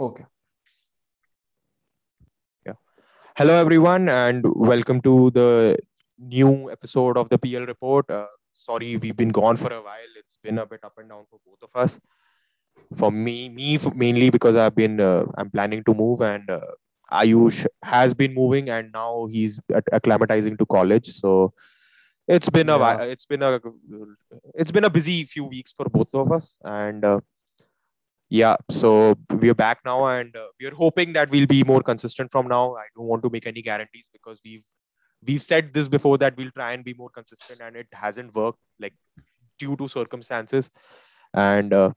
Okay. Yeah. Hello, everyone, and welcome to the new episode of the PL Report. Uh, sorry, we've been gone for a while. It's been a bit up and down for both of us. For me, me mainly because I've been uh, I'm planning to move, and uh, Aayush has been moving, and now he's acclimatizing to college. So it's been a yeah. it's been a it's been a busy few weeks for both of us, and uh, yeah so we're back now and uh, we're hoping that we'll be more consistent from now i don't want to make any guarantees because we've we've said this before that we'll try and be more consistent and it hasn't worked like due to circumstances and uh,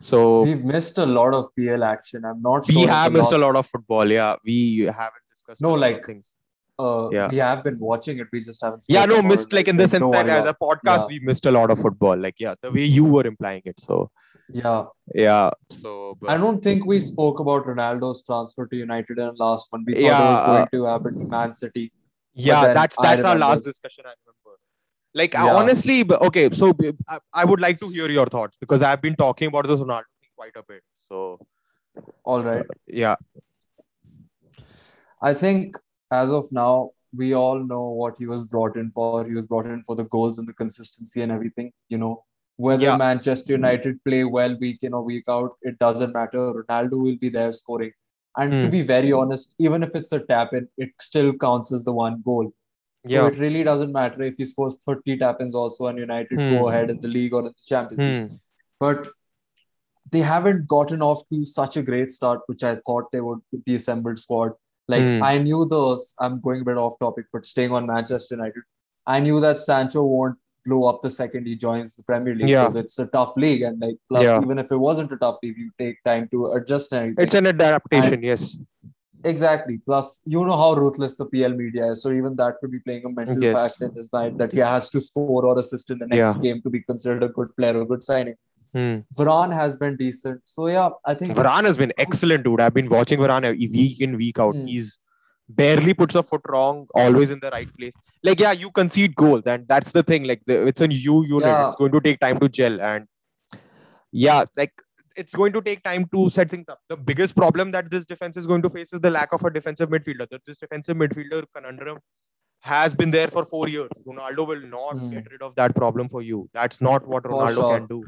so we've missed a lot of pl action i'm not we have missed last... a lot of football yeah we haven't discussed no like things uh, yeah. we have been watching it. We just haven't. Yeah, no, missed like in the sense no that as a podcast, yeah. we missed a lot of football. Like, yeah, the way you were implying it. So, yeah. Yeah. So but... I don't think we spoke about Ronaldo's transfer to United in last one. We thought yeah, it was going uh, to happen to Man City. Yeah, that's that's our last discussion. I remember. Like yeah. honestly, okay. So I would like to hear your thoughts because I've been talking about this Ronaldo quite a bit. So. All right. Uh, yeah. I think as of now, we all know what he was brought in for. He was brought in for the goals and the consistency and everything. You know, whether yeah. Manchester United play well week in or week out, it doesn't matter. Ronaldo will be there scoring. And mm. to hmm. be very honest, even if it's a tap in, it still counts as the one goal. So yeah. it really doesn't matter if he scores 30 tap ins also and United mm. go ahead in the league or in the Champions League. Mm. But they haven't gotten off to such a great start, which I thought they would with the assembled squad. Like hmm. I knew those, I'm going a bit off topic, but staying on Manchester United, I knew that Sancho won't blow up the second he joins the Premier League yeah. because it's a tough league and like plus yeah. even if it wasn't a tough league, you take time to adjust and everything. It's an adaptation, and yes. Exactly. Plus, you know how ruthless the PL media is, so even that could be playing a mental yes. fact in his mind that he has to score or assist in the next yeah. game to be considered a good player or good signing. Hmm. Varane has been decent. So yeah, I think Varane has been excellent, dude. I've been watching Varane week in, week out. Hmm. He's barely puts a foot wrong, always in the right place. Like, yeah, you concede goals, and that's the thing. Like, the, it's a new unit. Yeah. It's going to take time to gel, and yeah, like it's going to take time to set things up. The biggest problem that this defense is going to face is the lack of a defensive midfielder. This defensive midfielder conundrum has been there for four years. Ronaldo will not mm. get rid of that problem for you. That's not what Ronaldo sure. can do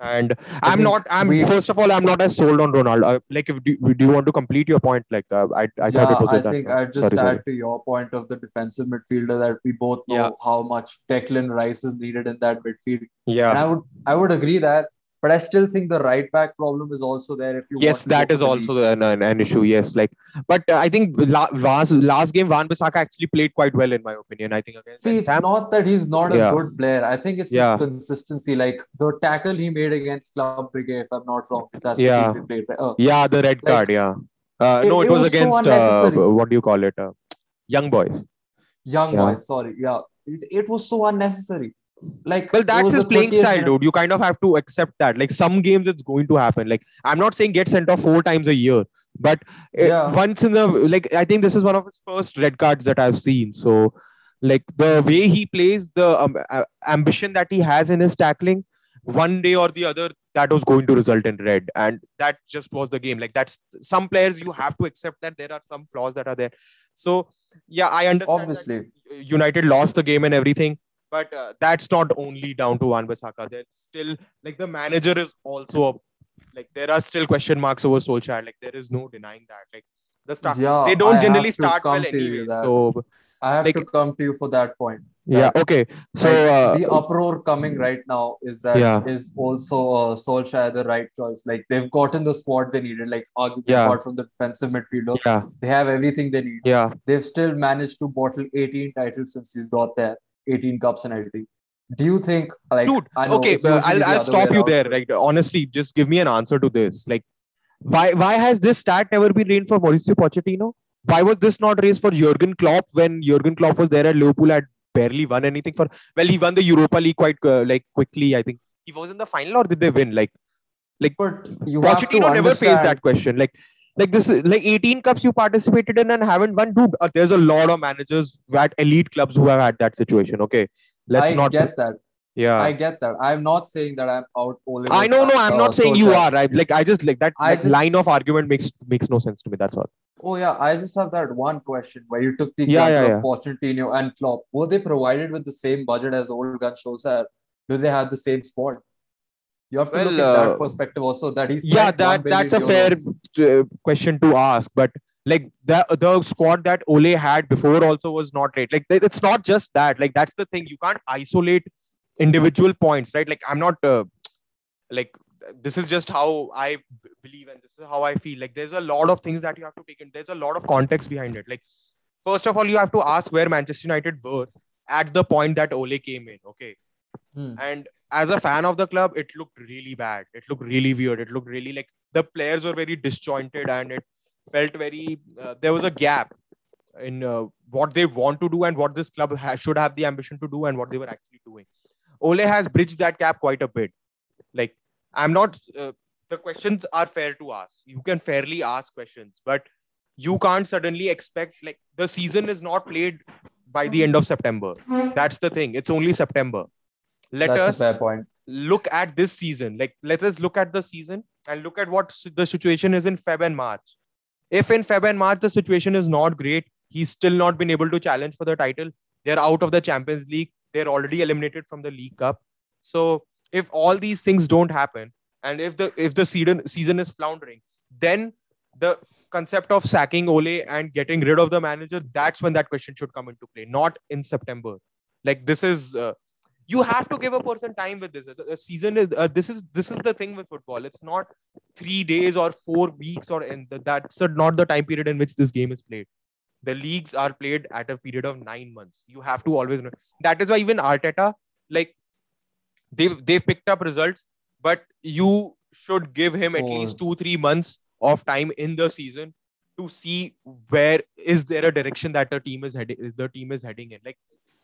and I i'm not i'm we, first of all i'm not as sold on ronaldo. Uh, like if do, do you want to complete your point? Like uh, i i yeah, thought it was i think i just sorry, add sorry. to your point of the defensive midfielder that we both know yeah. how much declan rice is needed in that midfield. Yeah. And i would i would agree that but I still think the right back problem is also there. If you yes, that is also an, an, issue. Yes, like but uh, I think last last game Van Bissaka actually played quite well in my opinion. I think against see, it's Ham. not that he's not a yeah. good player. I think it's yeah. his consistency. Like the tackle he made against Club Brugge, if I'm not wrong, that's yeah. the played. Uh, yeah, the red like, card. Yeah, uh, it, no, it, it was, was, against so uh, what do you call it? Uh, young boys. Young yeah. boys. Sorry. Yeah, it, it was so unnecessary like well that's his playing style dude. You kind of have to accept that. Like some games it's going to happen. Like i'm not saying get sent off four times a year but yeah. once in the like i think this is one of his first red cards that i've seen. So like the way he plays the um, ambition that he has in his tackling one day or the other that was going to result in red. And that just was the game. Like that's some players you have to accept that there are some flaws that are there. So yeah i understand obviously. United lost the game and everything but uh, that's not only down to Wan Bissaka. There's still like the manager is also a, like there are still question marks over Solskjaer. Like there is no denying that. Like the start, yeah, they don't I generally start well anyway. So I have like, to come to you for that point. yeah. Okay. So uh, the uproar coming right now is that yeah. is also uh, Solskjaer the right choice. Like they've gotten the squad they needed. Like arguably yeah. apart from the defensive midfielder, yeah. they have everything they need. Yeah. They've still managed to bottle 18 titles since he's got there. 18 cups and everything. Do you think, like, dude? okay, I'll, I'll stop you there. Like, honestly, just give me an answer to this. Like, why why has this stat never been raised for Mauricio Pochettino? Why was this not raised for Jurgen Klopp when Jurgen Klopp was there at Liverpool had barely won anything for? Well, he won the Europa League quite uh, like quickly. I think he was in the final, or did they win? Like, like but you Pochettino never faced that question. Like, like this like 18 cups you participated in and haven't won dude uh, there's a lot of managers at elite clubs who have had that situation okay let's I not get that Yeah. I get that. I'm not saying that I'm out Ole. I know, no, I'm uh, not saying you are. Right? Like I just like that, that just- line of argument makes makes no sense to me. That's all. Oh yeah, I just have that one question where you took the Yeah, example yeah, of Pochettino and Klopp. Were they provided with the same budget as Ole Gunnar Solskjaer? Do they have the same squad? You have to look at uh, that perspective also. That he's Yeah, that that's a fair euros. uh, question to ask. But like the the squad that Ole had before also was not great. Like it's not just that. Like that's the thing. You can't isolate individual points, right? Like I'm not uh, like this is just how i believe and this is how I feel. Like there's a lot of things that you have to take in. There's a lot of context behind it. Like first of all, you have to ask where Manchester United were at the point that Ole came in. Okay. Hmm. And as a fan of the club, it looked really bad. It looked really weird. It looked really like the players were very disjointed and it felt very, uh, there was a gap in uh, what they want to do and what this club ha- should have the ambition to do and what they were actually doing. Ole has bridged that gap quite a bit. Like, I'm not, uh, the questions are fair to ask. You can fairly ask questions, but you can't suddenly expect, like, the season is not played by the end of September. That's the thing. It's only September. Let That's us a fair point. look at this season. Like, let us look at the season and look at what the situation is in Feb and March. If in Feb and March the situation is not great, he's still not been able to challenge for the title. They're out of the Champions League. They're already eliminated from the League Cup. So if all these things don't happen, and if the if the season season is floundering, then the concept of sacking Ole and getting rid of the manager, that's when that question should come into play, not in September. Like this is uh, you have to give a person time with this. A season is uh, this is this is the thing with football. It's not three days or four weeks or in the, that's not the time period in which this game is played. The leagues are played at a period of nine months. You have to always know. That is why even Arteta, like they've they've picked up results, but you should give him at Oh. least two three months of time in the season to see where is there a direction that the team is heading is the team is heading in. Like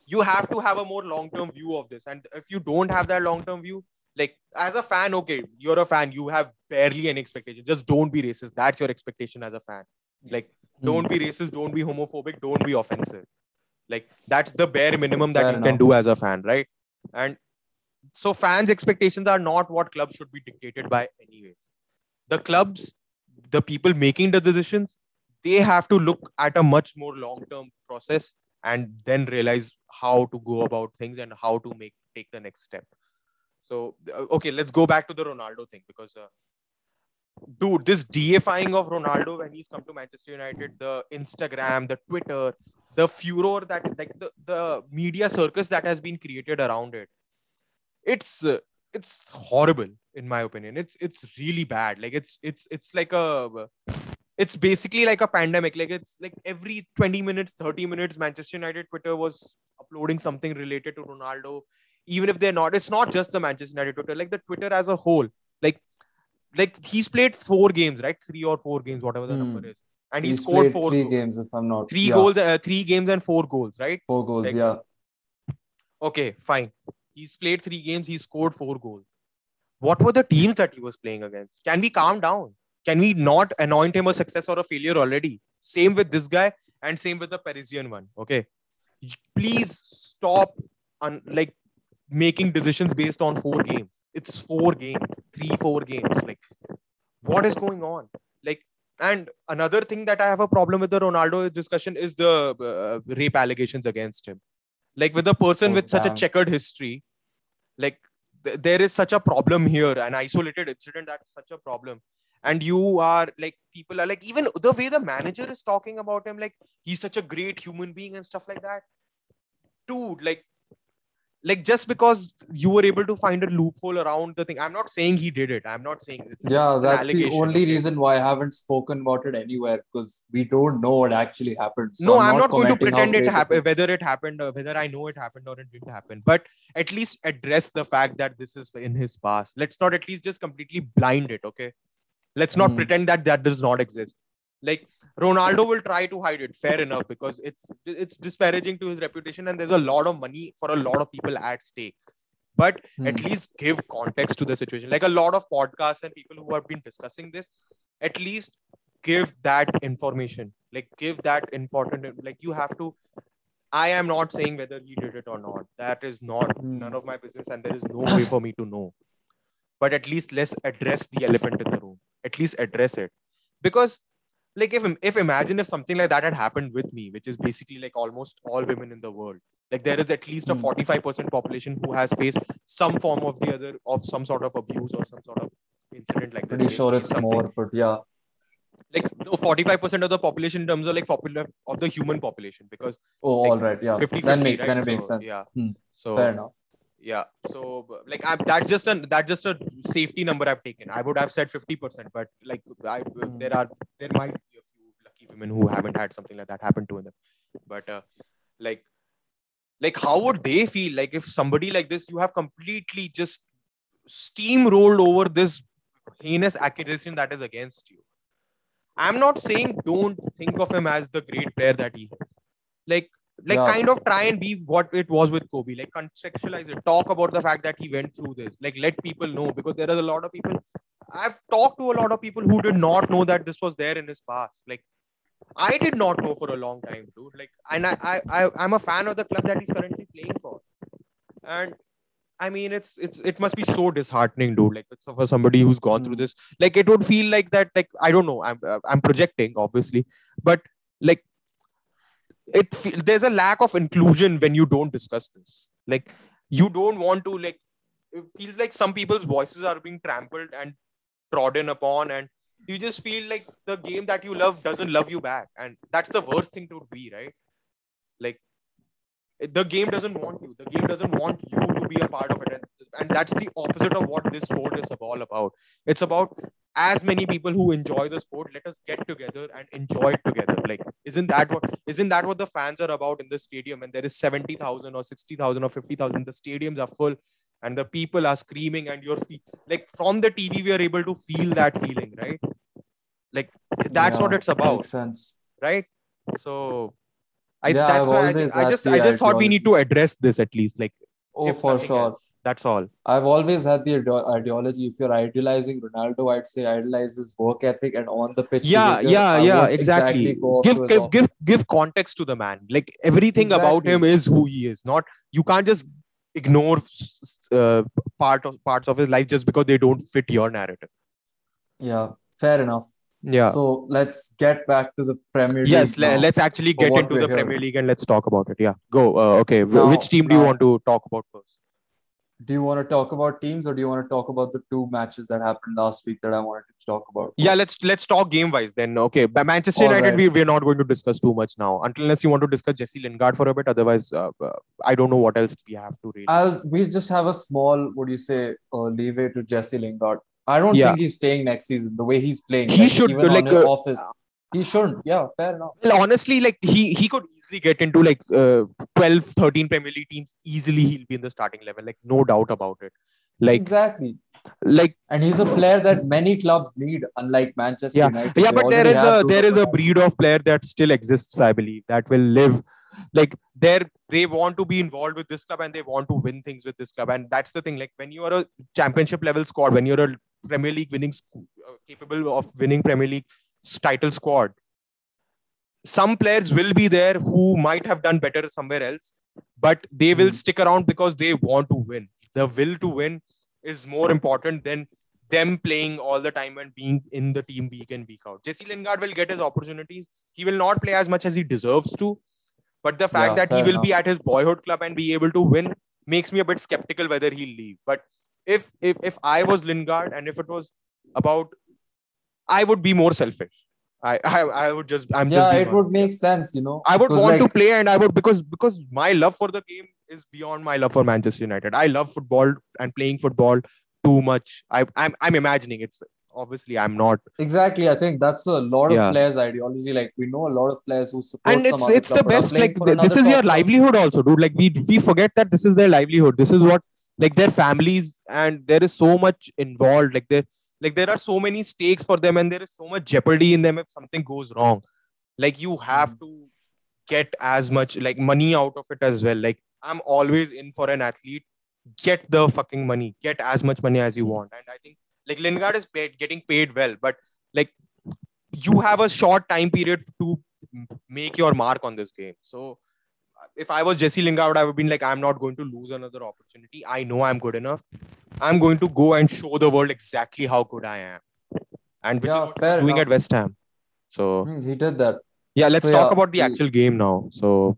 you have to have a more long-term view of this. And if you don't have that long-term view like as a fan okay you're a fan. You have barely any expectation. Just don't be racist. That's your expectation as a fan. Like Hmm. don't be racist. Don't be homophobic. Don't be offensive. Like that's the bare minimum that Fair you can do as a fan right? And so fans expectations are not what clubs should be dictated by anyways. The clubs the people making the decisions they have to look at a much more long-term process and then realize how to go about things and how to make take the next step. So uh, okay let's go back to the ronaldo thing because uh, dude this deifying of ronaldo when he's come to manchester united the instagram the twitter the furor that like the, the media circus that has been created around it. It's uh, it's horrible in my opinion. It's it's really bad. Like it's it's it's like a it's basically like a pandemic. Like it's like every 20 minutes 30 minutes manchester united twitter was uploading something related to ronaldo. Even if they're not it's not just the manchester united twitter like the twitter as a whole. Like like he's played four games right? Three or four games whatever the Hmm. number is. And he scored four three goals. games, if I'm not. three yeah, goals uh, three games and four goals right? Four goals, Like- yeah. okay fine. He's played three games he scored four goals. What were the teams that he was playing against? Can we calm down can we not anoint him a success or a failure already? Same with this guy and same with the parisian one okay? Please stop on like making decisions based on four games. It's four games three four games like what is going on? Like and another thing that i have a problem with the ronaldo discussion is the uh, rape allegations against him. Like with a person Oh, with such a damn. checkered history like th- there is such a problem here an isolated incident that's such a problem and you are like people are like even the way the manager is talking about him like he's such a great human being and stuff like that. Dude like like just because you were able to find a loophole around the thing i'm not saying he did it. I'm not saying. Yeah, that's the only reason why I haven't spoken about it anywhere because we don't know what actually happened. So no i'm not, going to pretend it happened whether it happened or whether i know it happened or it didn't happen. But at least address the fact that this is in his past. Let's not at least just completely blind it okay let's not Hmm. pretend that that does not exist like ronaldo will try to hide it fair enough because it's it's disparaging to his reputation and there's a lot of money for a lot of people at stake but at Hmm. least give context to the situation like a lot of podcasts and people who have been discussing this at least give that information like give that important like you have to I am not saying whether he did it or not. That is not Hmm. none of my business, and there is no way for me to know. But at least let's address the elephant in the room. At least address it, because like if if imagine if something like that had happened with me, which is basically like almost all women in the world. Like there is at least a Hmm. 45% population who has faced some form of the other of some sort of abuse or some sort of incident like this. Pretty sure it's something more, but yeah. like no 45% of the population in terms of like popular of the human population because Oh, Like all right. Yeah. 50, then 50, make right? then it makes So, sense. yeah. Hmm, so Fair enough. Yeah. So like I, that's just a that's just a safety number i've taken. I would have said 50% but like I, Hmm. there are there might be a few lucky women who haven't had something like that happen to them. But uh, like like how would they feel? Like if somebody like this you have completely just steamrolled over this heinous accusation that is against you. I'm not saying don't think of him as the great player that he is. Like like Yeah. kind of try and be what it was with Kobe. Like contextualize it. Talk about the fact that he went through this. Like let people know because there is a lot of people. I've talked to a lot of people who did not know that this was there in his past. Like I did not know for a long time, dude. Like and I I, I I'm a fan of the club that he's currently playing for. And I mean it's it's it must be so disheartening, dude. Like for somebody who's gone through Mm. this. Like it would feel like that. Like I don't know. I'm I'm projecting, obviously, but like it there's a lack of inclusion when you don't discuss this. Like you don't want to like it feels like some people's voices are being trampled and trodden upon and you just feel like the game that you love doesn't love you back. And that's the worst thing to be right? Like the game doesn't want you. The game doesn't want you to be a part of it. And, and that's the opposite of what this sport is all about it's about as many people who enjoy the sport let us get together and enjoy it together like isn't that what isn't that what the fans are about in the stadium and there is 70000 or 60000 or 50000 the stadiums are full and the people are screaming and you're fe- like from the tv we are able to feel that feeling right like that's what it's about Makes sense. right so I, Yeah, that's I've why I, think- I just I just thought we need to address this at least like Oh, for sure. else. That's all I've always had the ideo- ideology. If you're idolizing Ronaldo, I'd say idolize his work ethic and on the pitch yeah behavior. yeah yeah won't exactly give give give give context to the man like everything about him is who he is not you can't just ignore uh, part of parts of his life just because they don't fit your narrative Yeah, fair enough. yeah So let's get back to the Premier League yes now. let's actually get into the here. premier league and let's talk about it yeah go uh, okay Now- which team do you now- want to talk about first Do you want to talk about teams or do you want to talk about the two matches that happened last week that I wanted to talk about? yeah let's let's talk game wise then okay by manchester All united right. we, we're not going to discuss too much now until unless you want to discuss jesse lingard for a bit otherwise uh, uh, i don't know what else we have to read. I'll we just have a small, what do you say, uh, leeway to Jesse Lingard. I don't Yeah. think he's staying next season the way he's playing. He like, should, even like, on uh, office. He shouldn't. Yeah, fair enough. well, honestly, like he he could easily get into like uh, 12, 13 Premier League teams. Easily, he'll be in the starting level. Like no doubt about it. Like exactly. like And he's a player that many clubs need, unlike Manchester Yeah. United. yeah, They but there is a there is a breed of player that still exists. I believe that will live. Like they're they want to be involved with this club and they want to win things with this club. And that's the thing. Like when you are a championship level squad, when you're a Premier League winning uh, capable of winning Premier League title squad, some players will be there who might have done better somewhere else, but they will Hmm. stick around because they want to win. The will to win is more important than them playing all the time and being in the team week in, week out. Jesse Lingard will get his opportunities. He will not play as much as he deserves to, but the fact Yeah, that he will enough. be at his boyhood club and be able to win makes me a bit skeptical whether he'll leave. But if if if I was Lingard and if it was about, I would be more selfish. I I, I would just I'm just Yeah, being it would make sense, you know. I would want like, to play and I would because because my love for the game is beyond my love for Manchester United. I love football and playing football too much. I I'm I'm imagining it's obviously I'm not. Exactly, I think that's a lot of Yeah. players' ideology. Like we know a lot of players who support And it's it's the best like this is your club. livelihood also, dude. Like we we forget that this is their livelihood. This is what like their families and there is so much involved. Like there like there are so many stakes for them and there is so much jeopardy in them if something goes wrong. Like you have Mhm. to get as much like money out of it as well. Like I'm always in for an athlete. Get the fucking money. Get as much money as you want. And I think like Lingard is paid, getting paid well, but like you have a short time period to make your mark on this game. So if I was Jesse Lingard, I would have been like, I'm not going to lose another opportunity. I know I'm good enough. I'm going to go and show the world exactly how good I am. And which Yeah, is what doing enough. at West Ham. So Hmm, he did that. yeah, let's So, talk yeah, about the he- actual game now. So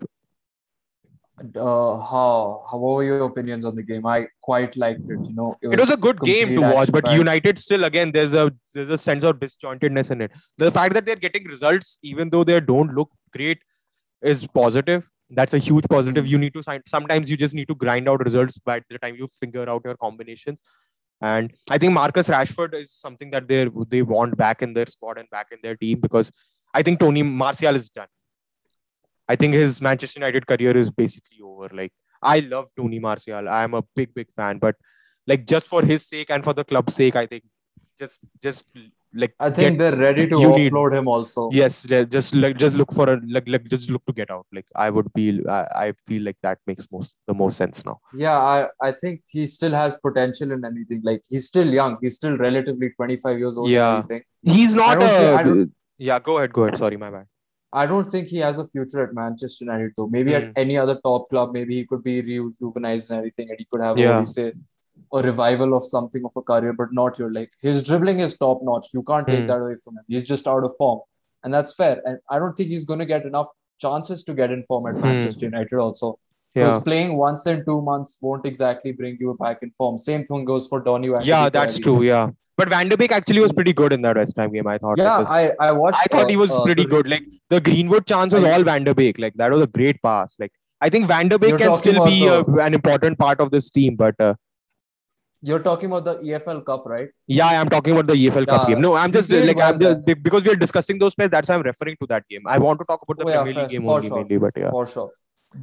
Uh, how how were your opinions on the game? I quite liked it. You know, it was a good game to watch, but. United still again there's a there's a sense of disjointedness in it. The fact that they're getting results, even though they don't look great, is positive. That's a huge positive. Mm. You need to sign. Sometimes you just need to grind out results by the time you figure out your combinations. And I think Marcus Rashford is something that they they want back in their squad and back in their team because I think Tony Martial is done. I think his Manchester United career is basically over. Like I love Tony Martial. I am a big big fan, but like just for his sake and for the club's sake, I think just just like I think get- they're ready to you need- offload him also. yes just like just look for a like, like just look to get out like i would be I, I feel like that makes most the most sense now Yeah, I, I think he still has potential in anything. Like he's still young. He's still relatively 25 years old. Yeah. He's not think- a don't- yeah go ahead go ahead sorry my bad I don't think he has a future at Manchester United though. Maybe Hmm. at any other top club, maybe he could be rejuvenized and everything, and he could have, Yeah. you say, a revival of something of a career, but not your like his dribbling is top notch. You can't take Hmm. that away from him. He's just out of form, and that's fair. And I don't think he's going to get enough chances to get in form at Hmm. Manchester United also. Because yeah playing once in two months won't exactly bring you back in form. Same thing goes for Donny Van yeah that's true yeah but van de beek actually was pretty good in that west ham game i thought Yeah, was- I, I watched. I thought he was uh, pretty the- good. Like the Greenwood chance was I- all Van der Beek. Like that was a great pass. Like I think Van der Beek can still be uh, an important part of this team. But uh, You're talking about the EFL Cup, right? yeah, I'm talking about the EFL Cup Yeah, game. No, I'm just like well I'm just because we're discussing those players. That's why I'm referring to that game. I want to talk about the Oh, yeah, Premier League game only sure. mainly. But yeah, for sure.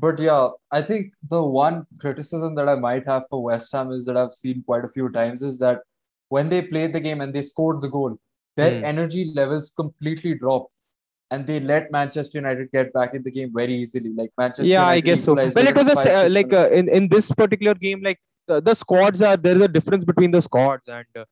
But yeah, I think the one criticism that I might have for West Ham is that I've seen quite a few times is that when they played the game and they scored the goal, their Hmm. energy levels completely dropped. And they let Manchester United get back in the game very easily. Like Manchester United. yeah, I guess so. Well, it was a five, se- six like uh, in in this particular game, like the, the squads are there's a difference between the squads, and uh,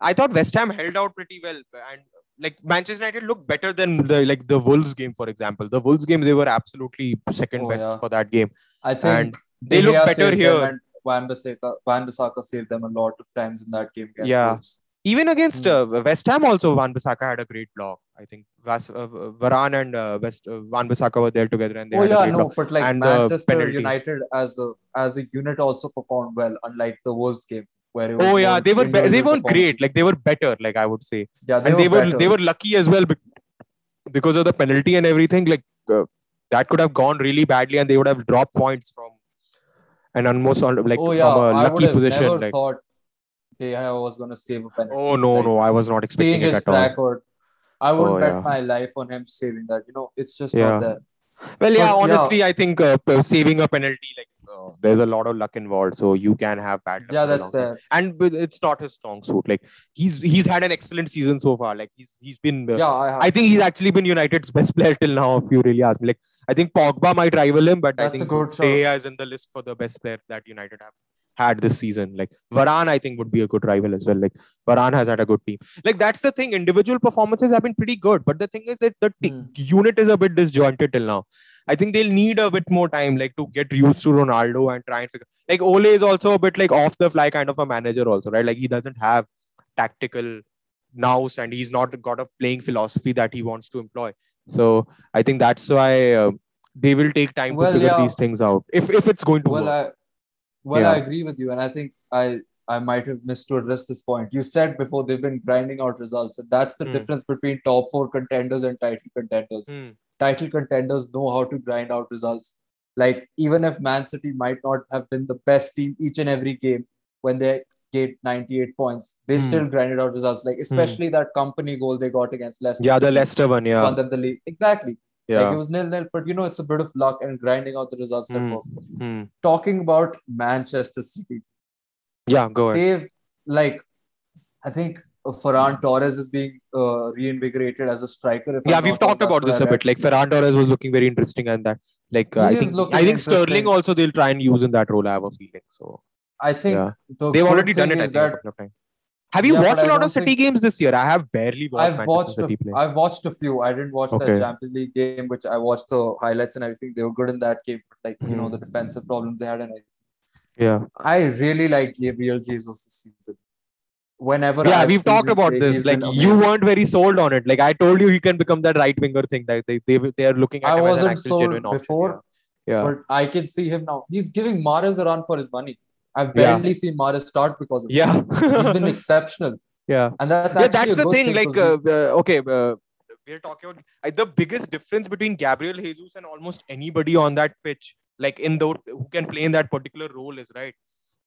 I thought West Ham held out pretty well, and like Manchester United looked better than the like the Wolves game, for example. The Wolves game they were absolutely second Oh, best yeah. for that game. I think and they look better here. Van Bissaka, Van Bissaka saved them a lot of times in that game Yeah. Wolves. Even against Hmm. uh, West Ham, also Van Bissaka had a great block. I think Vas- uh, Varane and uh, West uh, Van Bissaka were there together, and they Oh a yeah, no, block. but like And Manchester penalty. United as a as a unit also performed well, unlike the Wolves game where it was Oh yeah, they were be- they weren't great. Like they were better. Like I would say. Yeah, they and were they were better. they were lucky as well bec- because of the penalty and everything like uh, that could have gone really badly and they would have dropped points from an almost like oh from yeah, a I would lucky have position never like thought De Gea was gonna save a penalty. oh no Like, no i was not Seeing expecting it his at all track record, I wouldn't Oh, bet yeah. my life on him saving that. You know, it's just Yeah. not there. well yeah But, yeah. honestly i think uh, saving a penalty like uh, there's a lot of luck involved so you can have bad luck Yeah, that's there. and but it's not his strong suit like he's he's had an excellent season so far like he's he's been uh, Yeah, I have. I think he's actually been United's best player till now. If you really ask me, like I think Pogba might rival him, but I That's a think De is in the list for the best player that United have had this season. Like Varane, I think would be a good rival as well. Like Varane has had a good team. Like that's the thing. Individual performances have been pretty good, but the thing is that the t- Hmm. unit is a bit disjointed till now. I think they'll need a bit more time, like to get used to Ronaldo and try and figure. Like Ole is also a bit like off the fly kind of a manager, also, right? Like he doesn't have tactical nous and he's not got a playing philosophy that he wants to employ. So I think that's why uh, they will take time Well, to figure yeah. these things out if if it's going to Well, work. I well, Yeah. I agree with you, and I think I I might have missed to address this point. You said before they've been grinding out results, and that's the Hmm. difference between top four contenders and title contenders. Hmm. Title contenders know how to grind out results. Like even if Man City might not have been the best team each and every game when they get 98 points, they Hmm. still grinded out results. Like especially that Kompany goal they got against Leicester. Yeah, the City, Leicester one. Yeah, won them the league. Exactly. Like yeah. it was nil nil, but you know it's a bit of luck and grinding out the results that work. Hmm. Talking about Manchester City, Yeah, go ahead. they've like I think Ferran Torres is being uh, reinvigorated as a striker. If Yeah, I'm we've talked about this a bit. Like Ferran Torres was looking very interesting and that. Like uh, I think I think Sterling also they'll try and use in that role. I have a feeling. So I think Yeah. the they've already done it. I think a that couple of times. Have you Yeah, watched a lot of City games this year? I have barely watched I've Manchester watched a, City f- play. I've watched a few. I didn't watch Okay. the Champions League game, which I watched the highlights and everything. They were good in that game, but like you know Hmm. the defensive problems they had and everything. Yeah. I really like Gabriel Jesus this season. Whenever yeah, I've we've talked about this. Like you weren't very sold on it. Like I told you, he can become that right winger thing. That they they they are looking at I him wasn't sold genuine option. before, Yeah. but I can see him now. He's giving Mahrez a run for his money. I've Yeah. barely seen Mahrez start because of. Yeah. He's been exceptional, yeah. and that's Yeah, actually that's the good thing. like, uh, uh, okay, uh, we're talking about the biggest difference between Gabriel Jesus and almost anybody on that pitch, like in the who can play in that particular role, is right.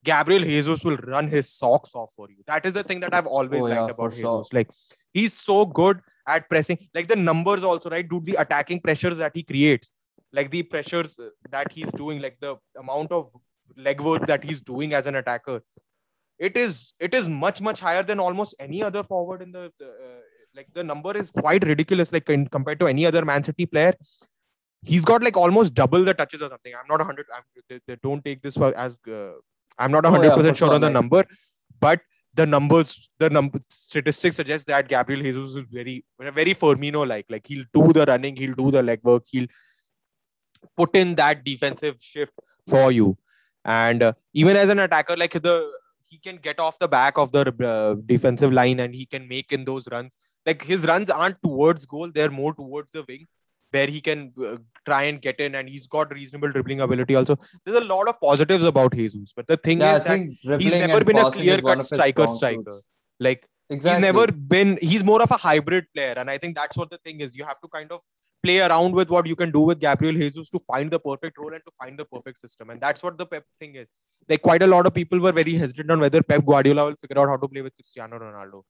Gabriel Jesus will run his socks off for you. That is the thing that I've always Oh, liked yeah, about Jesus. sure. Like, he's so good at pressing. Like the numbers also, right? Dude, the attacking pressures that he creates, like the pressures uh, that he's doing, like the amount of legwork that he's doing as an attacker it is it is much much higher than almost any other forward in the, the, uh, like the number is quite ridiculous like in, compared to any other man city player. He's got like almost double the touches or something. I'm not 100 I'm, they, they don't take this for as uh, i'm not Oh, 100% yeah, sure on the number but the numbers the number statistics suggest that gabriel jesus is very very firmino like like he'll do the running he'll do the legwork he'll put in that defensive shift for you and uh, even as an attacker like the he can get off the back of the uh, defensive line and he can make in those runs. Like his runs aren't towards goal they're more towards the wing where he can uh, try and get in and he's got reasonable dribbling ability also. There's a lot of positives about jesus but the thing yeah, I is that think dribbling never been a clear-cut one of his striker striker. like Exactly. he's never been he's more of a hybrid player. And i think that's what the thing is. You have to kind of play around with what you can do with gabriel jesus to find the perfect role and to find the perfect system. And that's what the pep thing is. Like quite a lot of people were very hesitant on whether pep guardiola will figure out how to play with cristiano ronaldo.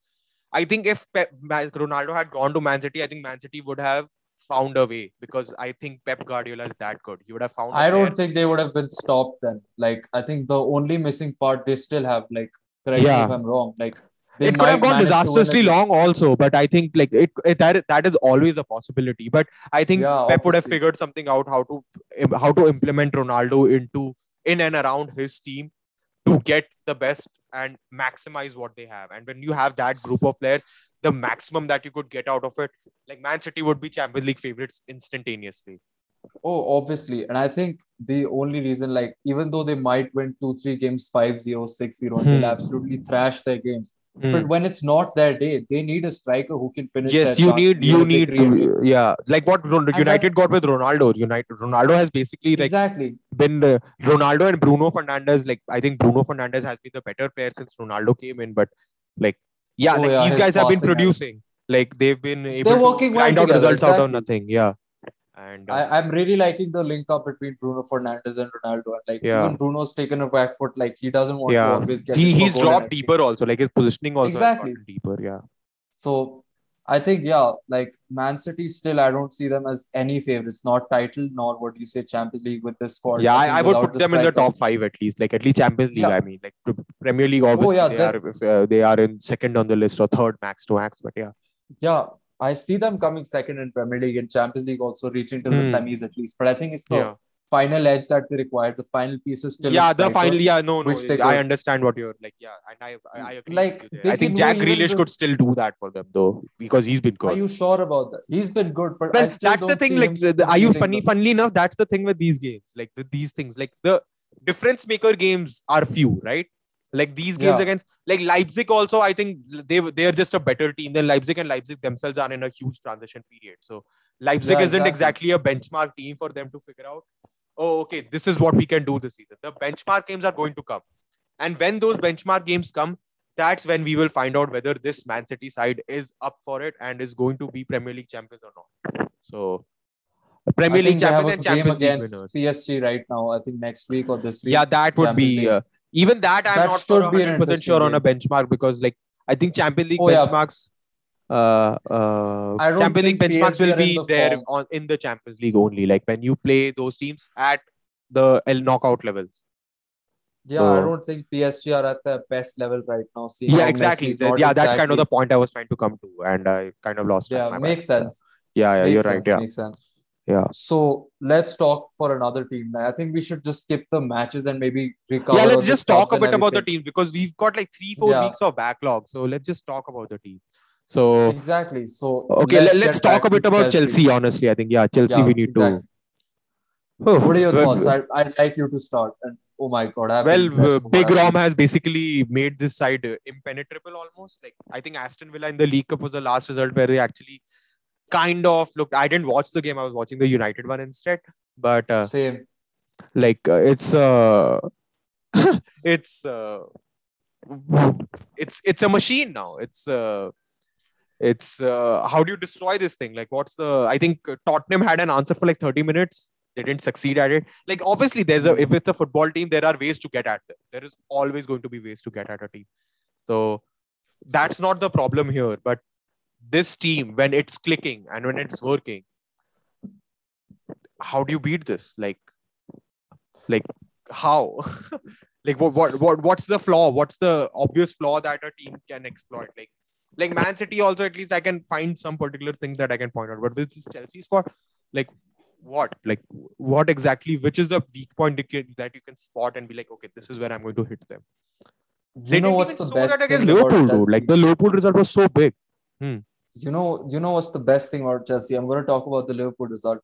I think if pep, ronaldo had gone to man city i think man city would have found a way because i think pep guardiola is that good. He would have found a I don't think they would have been stopped then. Like I think the only missing part they still have, like correct me if I'm wrong. Like it could have gone manage to win disastrously long also but i think like it, it that, that is always a possibility but i think Yeah, pep would have figured something out how to how to implement ronaldo into in and around his team to get the best and maximize what they have and when you have that group of players the maximum that you could get out of it like man city would be champions league favorites instantaneously Oh, obviously. And I think the only reason, like, even though they might win two, three games 5 0, 6 0, Hmm. they'll absolutely thrash their games. But when it's not their day, they need a striker who can finish yes you need you need to yeah like what united got with ronaldo united ronaldo has basically like Exactly. been uh, Ronaldo and Bruno Fernandes. Like I think Bruno Fernandes has been the better player since Ronaldo came in. But like, yeah, Oh, like yeah, these guys have been producing. Like they've been able They're to working well out together, results out of nothing. Yeah, and uh, I, I'm really liking the link up between Bruno Fernandes and Ronaldo. And like Yeah. even Bruno's taken a back foot, like he doesn't want Yeah. to always get he he's dropped deeper also. Like his positioning also Exactly. deeper. Yeah, So I think yeah, like Man City still I don't see them as any favorites, not title nor what you say Champions League with this squad. yeah. I, I would put them in the top five at least. Like at least Champions League. Yeah. Oh, I mean, like Premier League. Obviously, yeah, they are if, uh, they are in second on the list or third max to max. But yeah, Yeah, I see them coming second in Premier League and Champions League also reaching to the Hmm. semis at least. But I think it's the yeah. final edge that they require. The final piece is still yeah, the final. Yeah, no, no. which I understand what you're like. Yeah, and I, I, I agree. Like, with you there. I think Jack Grealish could still do that for them though, because he's been good. Are you sure about that? He's been good, but Well, still that's the thing. Like, the- the- are you funny? them. Funnily enough, that's the thing with these games. Like with these things, like the difference maker games are few, right? Like these games Yeah. against, like Leipzig, also, I think they they are just a better team than Leipzig, and Leipzig themselves are in a huge transition period. So Leipzig Yeah, isn't exactly. exactly a benchmark team for them to figure out. Oh, okay, this is what we can do this season. The benchmark games are going to come, and when those benchmark games come, that's when we will find out whether this Man City side is up for it and is going to be Premier League champions or not. So, Premier League think they have champions a and game Champions League against winners. PSG right now. I think next week or this week. Yeah, that would Champions be uh, even that. I'm That not be 100 percent sure on a benchmark because, like, I think Champions League Oh, yeah. benchmarks. Uh, uh, don't Champions League benchmarks will be the there form. on in the Champions League only. Like when you play those teams at the L knockout levels. Yeah, I don't think PSG are at their best level right now. Yeah, exactly. Messi is That- not yeah, that's kind of the point I was trying to come to, and I kind of lost. Yeah, makes sense. Yeah, yeah, makes you're sense. right. Yeah. Makes sense. Yeah. So let's talk for another team. I think we should just skip the matches and maybe recover. Yeah, let's just talk a bit about the team because we've got like three, four Yeah. weeks of backlog. So let's just talk about the team. So Exactly. So okay, let's, let's talk a bit about Chelsea. Honestly, I think yeah, Chelsea Yeah, we need exactly. to. Oh, What are your well, thoughts? I, I'd like you to start. And oh my god, I've Well, been impressed from Big Rom has basically made this side uh, impenetrable almost. Like I think Aston Villa in the League Cup was the last result where they actually kind of looked. I didn't watch the game. I was watching the United one instead. But uh, Same. like uh, it's uh, it's uh, it's it's a machine now. It's uh, it's uh, how do you destroy this thing? Like what's the? I think Tottenham had an answer for like thirty minutes. They didn't succeed at it. Like obviously, there's a if it's a football team, there are ways to get at them. There is always going to be ways to get at a team. So that's not the problem here. But this team, when it's clicking and when it's working, how do you beat this? Like, like how? like what, what what what's the flaw? What's the obvious flaw that a team can exploit? Like like Man City also at least I can find some particular things that I can point out. But with this Chelsea squad, like what? Like what exactly? Which is the weak point that you- can spot and be like, okay, this is where I'm going to hit them. They You know didn't what's even the show best that against thing Liverpool, dude. Like the Liverpool result was so big. Hmm. You know, you know what's the best thing about Chelsea? I'm going to talk about the Liverpool result.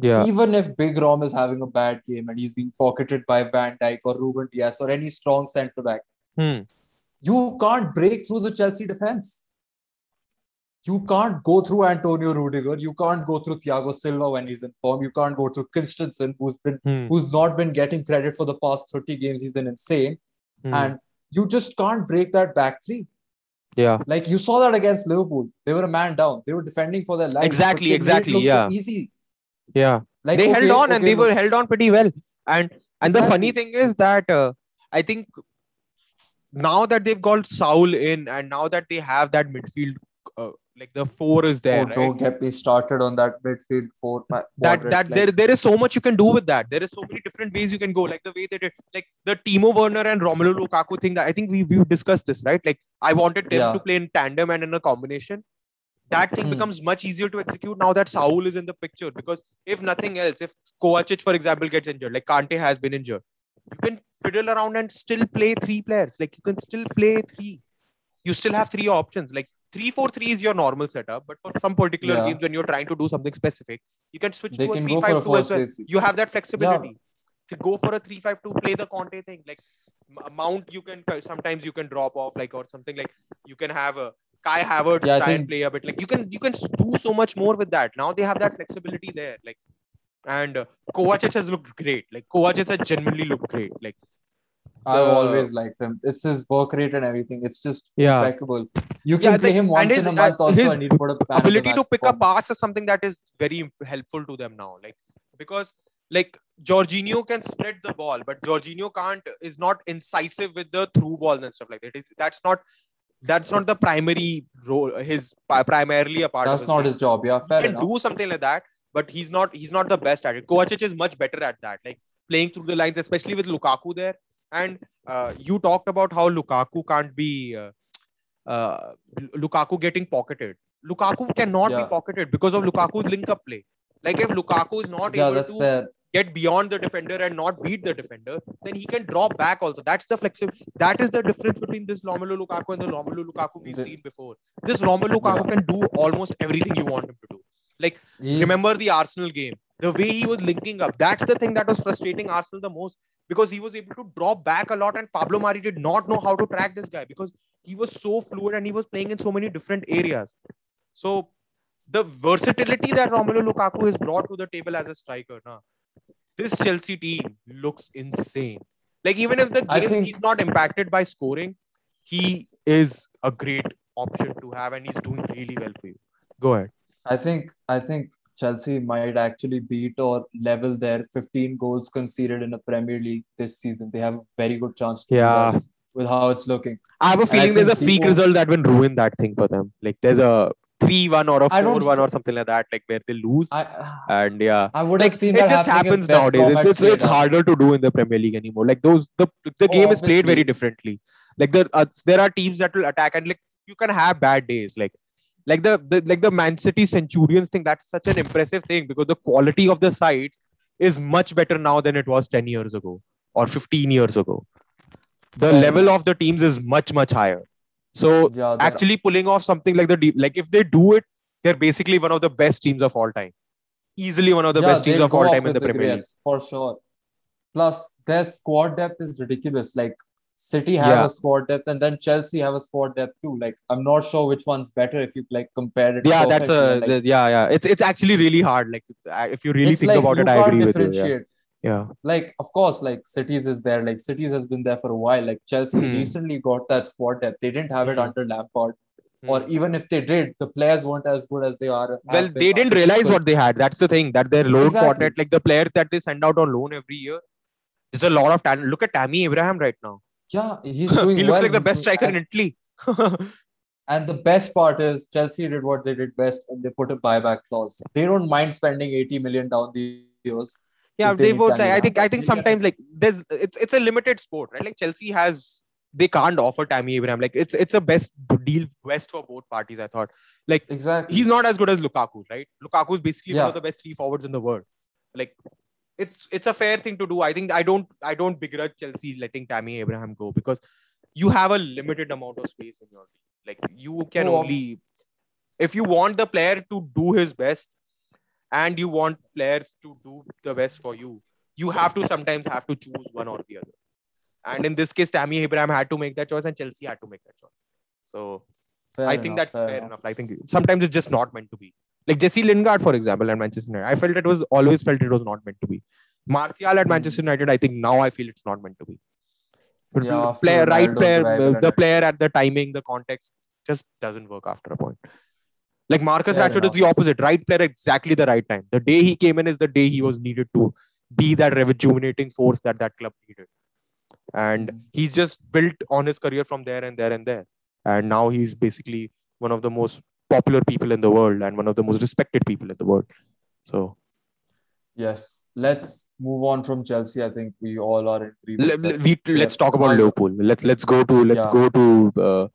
Yeah. Even if Big Rom is having a bad game and he's being pocketed by Van Dijk or Ruben Dias or any strong centre back, Hmm. you can't break through the Chelsea defense. You can't go through Antonio Rudiger. You can't go through Thiago Silva when he's in form. You can't go through Christensen, who's been Hmm. who's not been getting credit for the past 30 games. He's been insane. Hmm. And you just can't break that back three. Yeah. Like you saw that against Liverpool. They were a man down. They were defending for their lives. Exactly, but they made it exactly, look so yeah. easy. Yeah. Like they okay, held on and okay, they were held on pretty well and and the funny thing is that uh, i think now that they've got saul in and now that they have that midfield like the four is there Oh, right? don't get me started on that midfield four. that that like, there there is so much you can do with that there is so many different ways you can go like the way they did like the timo werner and romelu lukaku thing that i think we we've discussed this right like i wanted them Yeah. to play in tandem and in a combination that thing Hmm. becomes much easier to execute now that Saul is in the picture because if nothing else, if Kovacic, for example, gets injured, like Kante has been injured, you can fiddle around and still play three players. Like you can still play three. You still have three options. Like three four three is your normal setup, but for some particular Yeah. games when you're trying to do something specific, you can switch they to a three five two as well. You have that flexibility to go for a three five two, play the Conte thing. Like Mount, you can sometimes you can drop off like or something like you can have a Kai Havertz Yeah, and think- play a bit. Like you can you can do so much more with that. Now they have that flexibility there. Like and uh, Kovacic has looked great. Like Kovacic has genuinely looked great. Like I've always liked him. It's his work rate and everything. It's just Yeah. impeccable. You Yeah, can play like- him once his- in a uh, month also, his and he'll put a ability to pick up pass is something that is very helpful to them now. Like because like Jorginho can spread the ball, but Jorginho can't is not incisive with the through ball and stuff like that. Is, that's not that's not the primary role. His primarily a part. That's of not game. his job. Yeah, fair he can enough. do something like that, but he's not he's not the best at it. Kovacic is much better at that, like playing through the lines, especially with Lukaku there. And uh, you talked about how Lukaku can't be uh, uh, Lukaku getting pocketed. Lukaku cannot Yeah. be pocketed because of Lukaku's link up play. Like if Lukaku is not Yeah, able to get beyond the defender and not beat the defender, then he can drop back also. That's the flexible. That is the difference between this Romelu Lukaku and the Romelu Lukaku we've seen before. This Romelu Lukaku can do almost everything you want him to do. He's- Remember the Arsenal game, the way he was linking up. That's the thing that was frustrating Arsenal the most because he was able to drop back a lot, and Pablo Mari did not know how to track this guy because he was so fluid and he was playing in so many different areas. So the versatility that Romelu Lukaku has brought to the table as a striker, now this Chelsea team looks insane. Like even if the game think- he's not impacted by scoring, he is a great option to have, and he's doing really well for you. Go ahead. I think I think Chelsea might actually beat or level their 15 goals conceded in a Premier League this season. They have a very good chance Yeah. with how it's looking. I have a feeling there's a freak people- result that will ruin that thing for them. Like there's a three-one or a four-one or something like that, like where they lose. I And yeah, I would like have seen it that just happens nowadays. It's it's, it's harder to do in the Premier League anymore. Like those the the Oh, game is played very differently. Like there uh, there are teams that will attack and like you can have bad days. Like like the, the like the Man City Centurions thing. That's such an impressive thing because the quality of the sides is much better now than it was 10 years ago or 15 years ago. The level of the teams is much much higher. So Yeah, actually pulling off something like the deep, like if they do it, they're basically one of the best teams of all time. Easily one of the yeah, best teams of all time in with the Premier League. for sure. Plus, their squad depth is ridiculous. Like City have Yeah. a squad depth, and then Chelsea have a squad depth too. Like I'm not sure which one's better if you like compare it. Yeah, that's a like, yeah yeah. It's it's actually really hard. Like if you really think like about it, I agree with you. Yeah. yeah. Like, of course, like Cities is there. Like Cities has been there for a while. Like Chelsea Hmm. recently got that squad depth. They didn't have it Hmm. under Lampard, or Hmm. even if they did, the players weren't as good as they are. Well, they didn't realize what they had. That's the thing. That their loan Exactly. quartet, like the players that they send out on loan every year, there's a lot of talent. Look at Tammy Abraham right now. Yeah, he's doing he looks well. like the He's best striker in Italy. And the best part is Chelsea did what they did best and they put a buyback clause. They don't mind spending 80 million down the years. yeah, they both. Tammy I think. I think sometimes like there's it's it's a limited sport, right? Like Chelsea has they can't offer Tammy Abraham. Like it's it's a best deal best for both parties. I thought. Like Exactly. he's not as good as Lukaku, right? Lukaku is basically one of the best three forwards in the world. Like it's it's a fair thing to do. I think I don't I don't begrudge Chelsea letting Tammy Abraham go because you have a limited amount of space in your team. Like you can only if you want the player to do his best and you want players to do the best for you, you have to sometimes have to choose one or the other. And in this case, Tammy Abraham had to make that choice and Chelsea had to make that choice. So Fair I think that's fair fair, enough. enough. I think sometimes it's just not meant to be. Like Jesse Lingard, for example, at Manchester United, I felt it was always felt it was not meant to be. Martial at. Manchester United, I think now I feel it's not meant to be. But Yeah, player, right player, the player at the timing, the context just doesn't work after a point. Like Marcus Fair Rashford is the opposite, right player, exactly the right time. The day he came in is the day he was needed to be that rejuvenating force that that club needed. And Mhm. he's just built on his career from there and there and there. And now he's basically one of the most popular people in the world and one of the most respected people in the world. So Yes. Let's move on from Chelsea. I think we all are in agreement. le- that- le- let's talk about Liverpool. Let's let's go to let's Yeah. go to uh,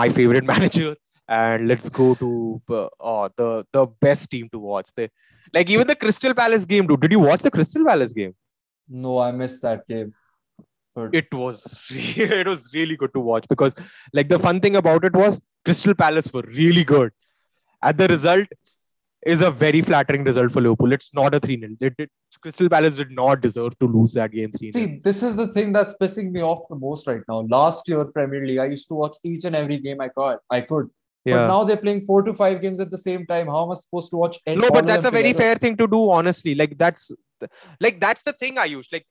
my favorite manager and let's go to uh, oh, the the best team to watch. The like even the Crystal Palace game, dude. Did you watch the Crystal Palace game? No, I missed that game. It was it was really good to watch because like the fun thing about it was Crystal Palace were really good. And the result is a very flattering result for Liverpool. It's not a 3 0. It, it, Crystal Palace did not deserve to lose that game 3 0. see, this is the thing that's pissing me off the most right now. Last year, Premier League, I used to watch each and every game I could. I could. Yeah. But now they're playing four to five games at the same time. How am I supposed to watch? any- no but that's a very together? fair thing to do honestly like that's like that's the thing i use like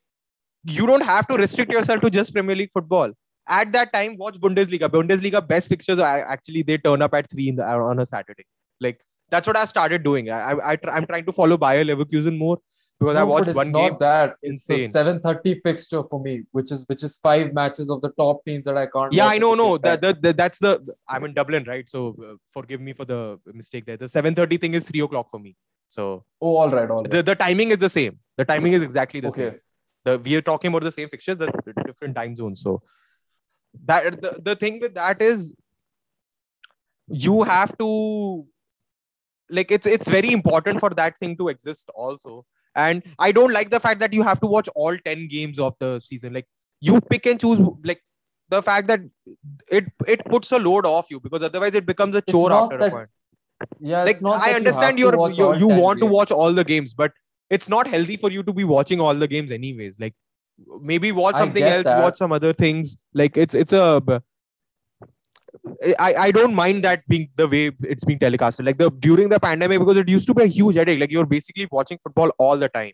you don't have to restrict yourself to just premier league football at that time watch bundesliga bundesliga best fixtures are actually they turn up at 3 in the on a saturday like that's what i started doing i, I, I i'm trying to follow bayer leverkusen more because i No, but watched it's one not game that. It's Insane. the 7:30 fixture for me, which is which is five matches of the top teams that I can't. yeah i know no same that, the, the, that's the i'm in dublin right so uh, forgive me for the mistake there the 7.30 thing is 3 o'clock for me so Oh, all right, all right. the, the timing is the same the timing is exactly the same okay. The we are talking about the same fixtures, the different time zones. So that the, the thing with that is you have to like it's it's very important for that thing to exist also. And I don't like the fact that you have to watch all 10 games of the season. Like you pick and choose like the fact that it it puts a load off you because otherwise it becomes a It's chore after that a point Yeah, like I understand you you're, to watch you you 10 want to watch all the games, but it's not healthy for you to be watching all the games anyways. Like maybe watch something else, that. watch some other things. Like it's it's a I, I don't mind that being the way it's being telecasted. Like the during the pandemic, because it used to be a huge headache. Like you're basically watching football all the time.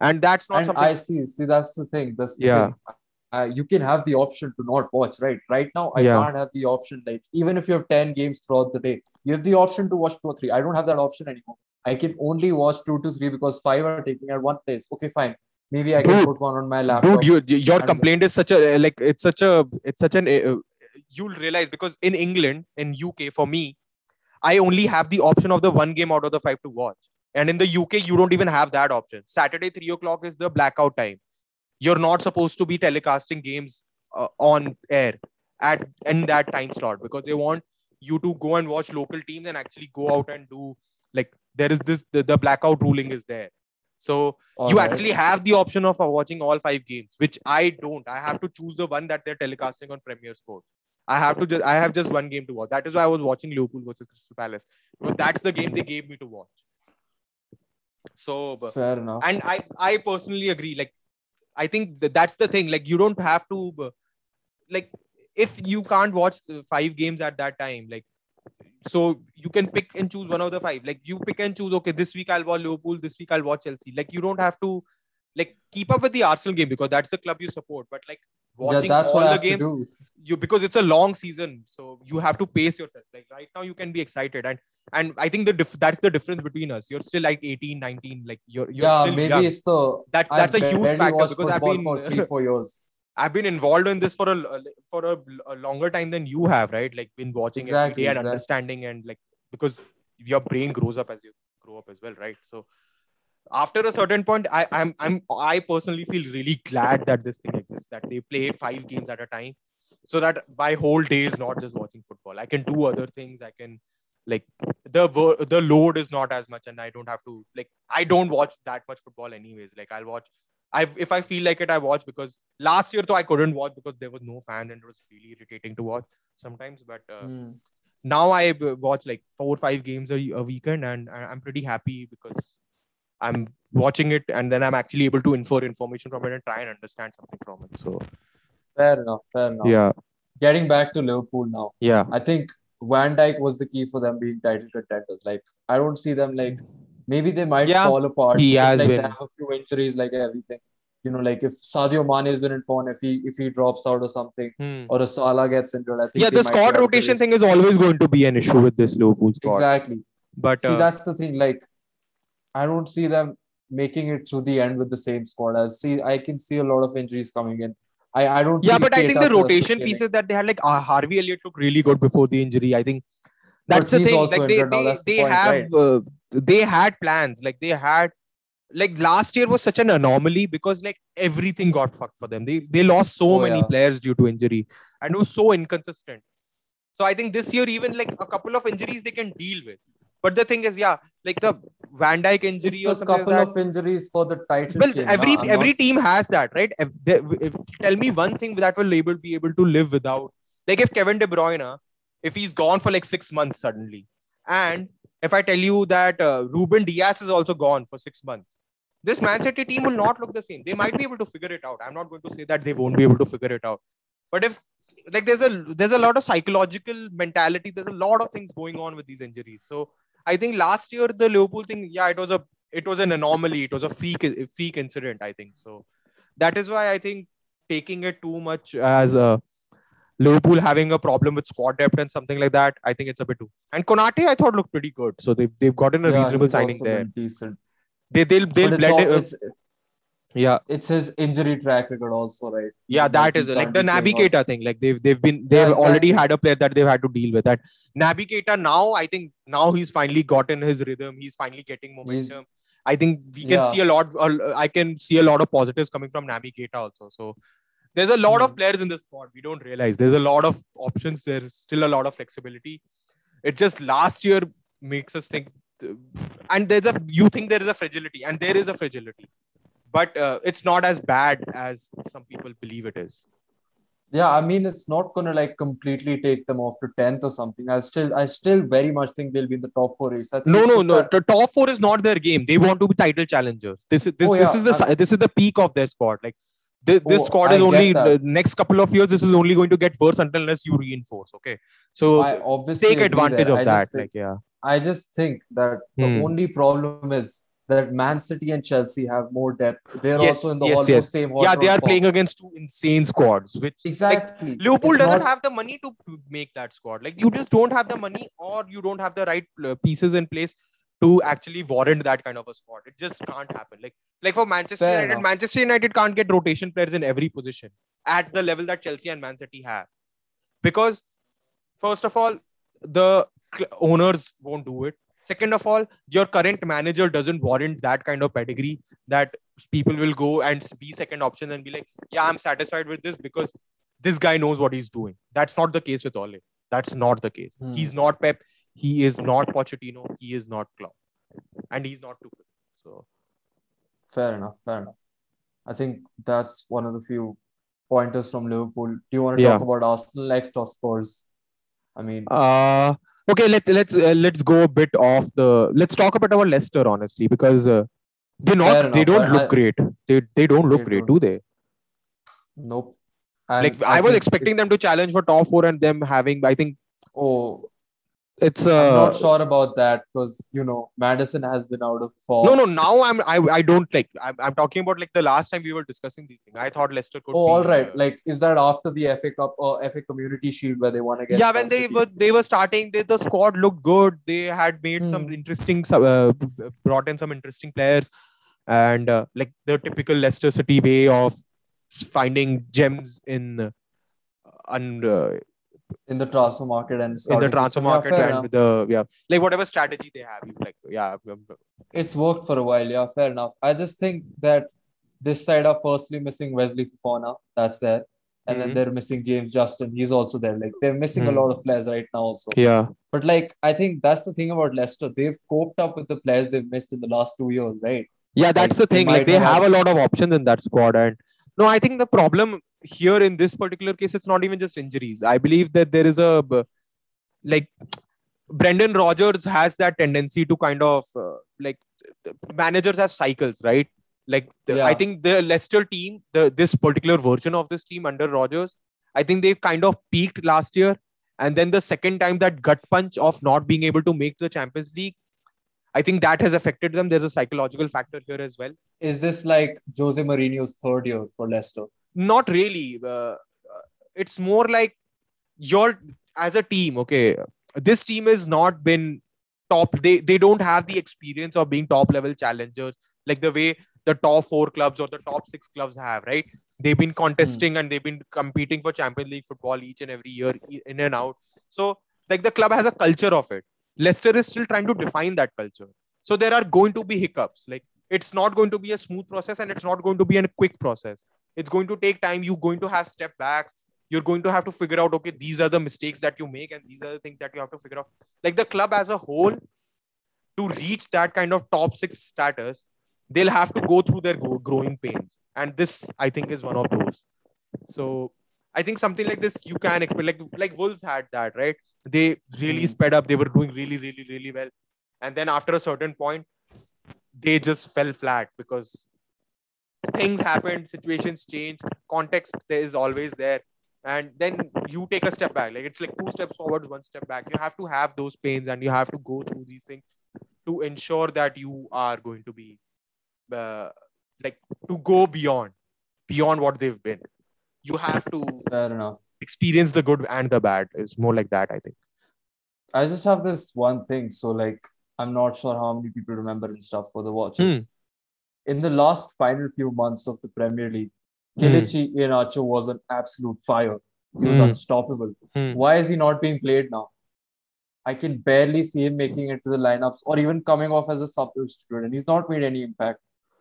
And that's not and something I see, see, that's the thing. That's the Yeah. thing. Uh, you can have the option to not watch, right? Right now, I Yeah. can't have the option. Like, even if you have 10 games throughout the day, you have the option to watch two or three. I don't have that option anymore. I can only watch two to three because five are taking at one place. Okay, fine. Maybe I can put one on my laptop. dude you, your complaint is such a like it's such a it's such an uh, you'll realize because in england in uk for me i only have the option of the one game out of the five to watch and in the uk you don't even have that option saturday three o'clock is the blackout time you're not supposed to be telecasting games uh, on air at in that time slot because they want you to go and watch local teams and actually go out and do like there is this the, the blackout ruling is there. So All you right. actually have the option of watching all five games which i don't. I have to choose the one that they're telecasting on premier sport i have to just i have just one game to watch. That is why i was watching liverpool versus crystal palace. But that's the game they gave me to watch. So but- fair enough. and i i personally agree like i think that that's the thing like you don't have to like if you can't watch five games at that time like so you can pick and choose one of the five. Like you pick and choose okay this week i'll watch liverpool this week i'll watch chelsea. Like you don't have to like keep up with the arsenal game because that's the club you support. But like Yeah, watching that's all the games you because it's a long season so you have to pace yourself. Like right now you can be excited. And and i think the dif- that's the difference between us. You're still like 18 19 like you're, you're yeah, still maybe young. it's the that I that's a huge factor because I've been for three four years. I've been involved in this for a for a, a longer time than you have, right? Like been watching every Exactly, day and exactly. understanding and like because your brain grows up as you grow up as well, right? So after a certain point, I I'm I'm I personally feel really glad that this thing exists, that they play five games at a time, so that my whole day is not just watching football. I can do other things. I can like the the load is not as much, and I don't have to like I don't watch that much football anyways. Like I'll watch. I if I feel like it, I watch because last year though I couldn't watch because there was no fan and it was really irritating to watch sometimes. But uh, Hmm. now I watch like four or five games a, a weekend, and I'm pretty happy because I'm watching it, and then I'm actually able to infer information from it and try and understand something from it. So Fair enough. Fair enough. yeah, Getting back to Liverpool now, yeah, I think Van Dijk was the key for them being title contenders. Like I don't see them like maybe they might Yeah, fall apart. he has like been. they have a few injuries, like everything. You know, like if Sadio Mane has been in form, if he if he drops out or something, Hmm. or a Salah gets injured, I think yeah. The squad out of the rotation thing is always going to be an issue with this Liverpool squad. Exactly. But See, uh, that's the thing. Like, I don't see them making it through the end with the same squad. I see. I can see a lot of injuries coming in. I I don't. yeah, but I think the rotation pieces that they had, like uh, Harvey Elliott, looked really good before the injury. I think that's But the thing. Like they they, the they point, have uh, they had plans. Like they had like last year was such an anomaly because like everything got fucked for them. They they lost so Oh, many yeah. players due to injury and it was so inconsistent. So I think this year even like a couple of injuries they can deal with. But the thing is, yeah, like the Van Dijk injury or It's a couple like of injuries for the title. Well, game, every every not- team has that, right? If, they, if, tell me one thing that will able be able to live without, like if Kevin De Bruyne, if he's gone for like six months suddenly, and if I tell you that uh, Ruben Dias is also gone for six months, this Man City team will not look the same. They might be able to figure it out. I'm not going to say that they won't be able to figure it out, but if like there's a there's a lot of psychological mentality, there's a lot of things going on with these injuries. So I think last year the Liverpool thing, yeah, it was a it was an anomaly. It was a freak freak incident. I think so. That is why I think taking it too much as a Liverpool having a problem with squad depth and something like that, I think it's a bit too. And Konate, I thought looked pretty good. So they've they've gotten a Yeah, reasonable signing there. decent. They they'll they'll But it's, blend all, it. it's, yeah, it's his injury track record also, right? yeah, that is like the playing Naby Keita thing. Like they've they've been they've already exactly. had a player that they've had to deal with. That Naby Keita now, I think now he's finally gotten his rhythm. He's finally getting momentum. He's- I think we can Yeah. see a lot. Uh, I can see a lot of positives coming from Naby Keita also. So there's a lot of Hmm. players in the squad. We don't realize there's a lot of options. There's still a lot of flexibility. It just last year makes us think, and there's a you think there is a fragility, and there is a fragility, but uh, it's not as bad as some people believe it is. Yeah, I mean it's not gonna like completely take them off to tenth or something. I still I still very much think they'll be in the top four race. I think No, no, no. that- The top four is not their game. They want to be title challengers. This is this, Oh, this is the si- this is the peak of their squad. Like this, this Oh, squad is get only the next couple of years. This is only going to get worse until unless you reinforce. Okay, so I obviously take advantage there. of I that. think, like yeah, I just think that the Hmm. only problem is that Man City and Chelsea have more depth. They're Yes, also in the yes, almost yes. same yeah, they are form. playing against two insane squads. Which Exactly. Liverpool It's doesn't not- have the money to make that squad. Like you just don't have the money, or you don't have the right uh, pieces in place to actually warrant that kind of a squad. It just can't happen. Like like for Manchester Fair United, enough. Manchester United can't get rotation players in every position at the level that Chelsea and Man City have, because first of all, the owners won't do it. Second of all, your current manager doesn't warrant that kind of pedigree that people will go and be second option and be like, yeah, I'm satisfied with this because this guy knows what he's doing. That's not the case with Ole. That's not the case. Hmm. He's not Pep. He is not Pochettino. He is not Klopp, and he's not too Tuchel. So Fair enough. Fair enough. I think that's one of the few pointers from Liverpool. Do you want to Yeah. talk about Arsenal next or Spurs? I mean, Uh okay, let let's uh, let's go a bit off the. Let's talk about our Leicester honestly because uh, they're Fair not. They don't look I- great. They they don't look They great, don't. do they? nope. And like I, was expecting them to challenge for top four and them having. I think Oh, it's I'm uh not sure about that because you know Maddison has been out of form. no no now I'm I I don't like I'm, I'm talking about like the last time we were discussing these things. I thought Leicester could. Oh, be, all right. uh, Like, is that after the FA Cup or FA Community Shield where they won against? yeah when they City? were they were starting they, the squad looked good they had made some Hmm. interesting uh, brought in some interesting players and uh, like the typical leicester city way of finding gems in uh, un, uh, in the transfer market and in the transfer system. Yeah, market and enough. the yeah like whatever strategy they have you like yeah um, It's worked for a while. Yeah, fair enough. I just think that this side are firstly missing Wesley Fofana. That's there. And then Mhm. they're missing James Justin. He's also there. Like they're missing a Hmm. lot of players right now also. yeah But like I think that's the thing about Leicester. They've coped up with the players they've missed in the last two years, right? yeah that's Like, the thing like they have have a lot of options in that squad and no i think the problem here in this particular case it's not even just injuries. I believe that there is a like brendan rodgers has that tendency to kind of uh, like the managers have cycles right? Like the, i think the leicester team the this particular version of this team under rogers i think they kind of peaked last year. And then the second time that gut punch of not being able to make the champions league I think that has affected them. There's a psychological factor here as well. Is this like Jose Mourinho's third year for Leicester? Not really. Uh, uh, it's more like you're as a team. Okay, this team has not been top. They they don't have the experience of being top level challengers like the way the top four clubs or the top six clubs have. Right? They've been contesting and they've been competing for Champions League football each and every year, in and out. So like the club has a culture of it. Leicester is still trying to define that culture. So there are going to be hiccups. Like it's not going to be a smooth process and it's not going to be a quick process. It's going to take time. You're going to have step backs. You're going to have to figure out, okay, these are the mistakes that you make and these are the things that you have to figure out. Like the club as a whole, to reach that kind of top six status, they'll have to go through their growing pains. And this, I think, is one of those. So I think something like this you can expect. Like like Wolves had that, right? They really Hmm. sped up. They were doing really, really, really well. And then after a certain point, they just fell flat because things happened, situations change, context there is always there. And then you take a step back. Like it's like two steps forward, one step back. You have to have those pains and you have to go through these things to ensure that you are going to be uh, like to go beyond beyond what they've been. You have to Fair enough. experience the good and the bad. It's more like that, I think. I just have this one thing. So, like, I'm not sure how many people remember and stuff for the watches. In the last final few months of the Premier League, Hmm. Kelechi Iheanacho was an absolute fire. He was Hmm. unstoppable. Hmm. Why is he not being played now? I can barely see him making it to the lineups or even coming off as a substitute, and he's not made any impact.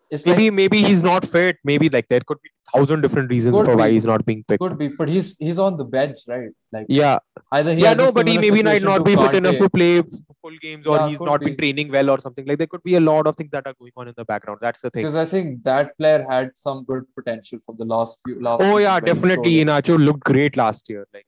It's Maybe like maybe he's not fit. Maybe like there could be thousand different reasons for why he's not being picked. could be, but he's he's on the bench, right? Like Yeah, either he yeah, no, but he maybe might not be fit enough to play full games, or Yeah, he's not been training well, or something like. There could be a lot of things that are going on in the background. That's the thing. Because I think that player had some good potential for the last few last. Oh yeah, definitely. Iheanacho looked great last year. Like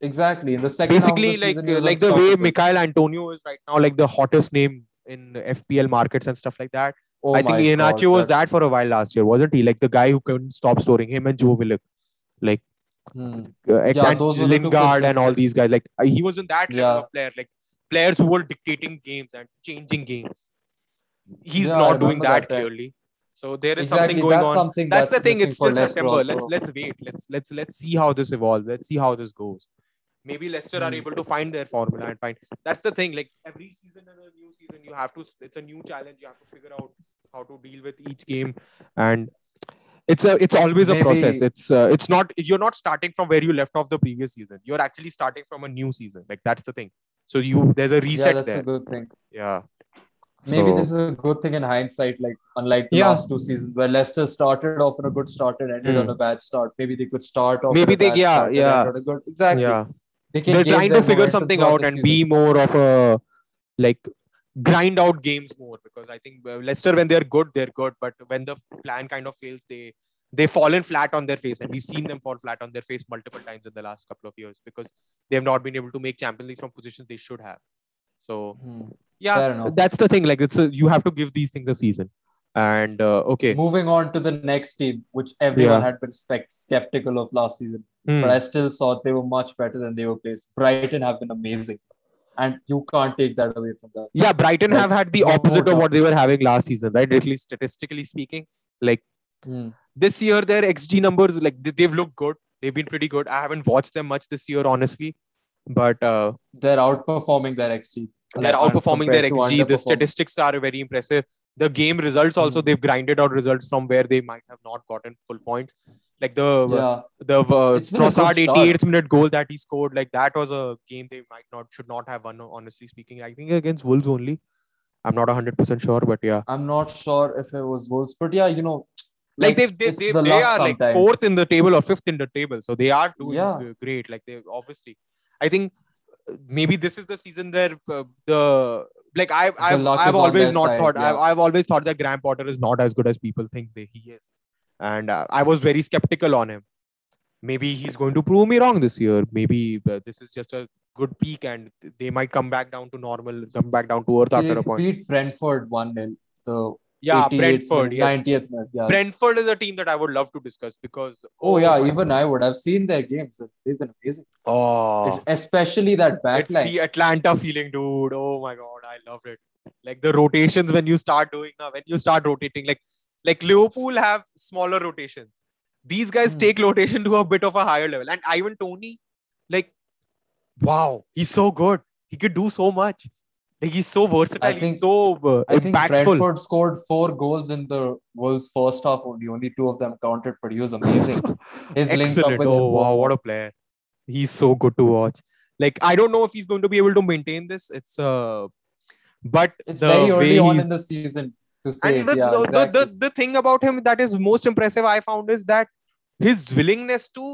Exactly in the second basically, the like season, like the way. Michail Antonio is right now, like the hottest name in FPL markets and stuff like that. Oh I think Iheanacho God, was that- for a while last year, wasn't he? Like the guy who couldn't stop scoring. Him and Joe Willock, like Hmm. uh, Yeah, and those were the two Lingard and all these guys. Like uh, he was in that level of player, like players who were dictating games and changing games. He's Yeah, not doing that, that clearly. So there is Exactly, something going that's on. something that's, the thing. It's still September. also. Let's let's wait. Let's let's let's see how this evolves. Let's see how this goes. Maybe Leicester are Hmm. able to find their formula and find. That's the thing. Like every season and a new season, you have to. It's a new challenge. You have to figure out how to deal with each game, and it's a it's always a process. It's uh, it's not you're not starting from where you left off the previous season. You're actually starting from a new season. Like that's the thing. So you there's a reset. Yeah, that's there. a good thing. yeah. Maybe So- this is a good thing in hindsight, like unlike the Yeah. last two seasons where Leicester started off on a good start and ended Hmm. on a bad start. Maybe they could start off. Maybe on a they- bad yeah, start and yeah. end on a good. Exactly. yeah. They they're trying to figure something out and season. be more of a like grind out games more because I think uh, Leicester when they're good they're good but when the plan kind of fails they they've fallen flat on their face and we've seen them fall flat on their face multiple times in the last couple of years because they have not been able to make Champions League from positions they should have. So Hmm. yeah, that's the thing. Like it's a, you have to give these things a season. And uh, okay, Moving on to the next team, which everyone Yeah. had been skeptical of last season, Hmm. but I still thought they were much better than they were placed. Brighton have been amazing, and you can't take that away from them. yeah, Brighton Like, have had the opposite of what they were having last season, right? At least statistically speaking, like Hmm. this year their xg numbers like they- they've looked good they've been pretty good i haven't watched them much this year honestly but uh, They're outperforming their XG. they're like, outperforming their xg the statistics are very impressive the game results also Hmm. they've grinded out results from where they might have not gotten full points like the Yeah, the uh, It's been a good Trossard start. 88th minute goal that he scored like that was a game they might not should not have won honestly speaking. I think against wolves only. I'm not 100% sure but yeah. I'm not sure if it was Wolves, but yeah, you know, like, they've, they they the they are like fourth in the table or fifth in the table so they are doing Yeah. great like they obviously. I think uh, maybe this is the season where uh, the like i've i've, I've always not side, thought I've. I've always thought that graham potter is not as good as people think that he is and uh, i was very skeptical on him maybe he's going to prove me wrong this year maybe uh, this is just a good peak and they might come back down to normal come back down to earth they after a point beat Brentford 1 0. The yeah brentford yes 90th minute. Yeah. brentford is a team that i would love to discuss because oh, yeah, my even I would. I've seen their games. They've been amazing. Oh, It's especially that back it's line. the Atalanta feeling, dude. Oh my god, I loved it. Like the rotations when you start doing now, when you start rotating, like like Liverpool have smaller rotations. These guys Hmm. take rotation to a bit of a higher level. And Ivan Toney, like, wow, he's so good. He could do so much. Like he's so versatile. I think- he's so uh, I think impactful. Brentford scored four goals in the Wolves' first half only. Only two of them counted, but he was amazing. His link up Excellent. with Oh wow, what a player. He's so good to watch. Like I don't know if he's going to be able to maintain this. It's uh but It's very early on in the season to say and it. the, Yeah, the, exactly. the, the thing about him that is most impressive i found is that his willingness to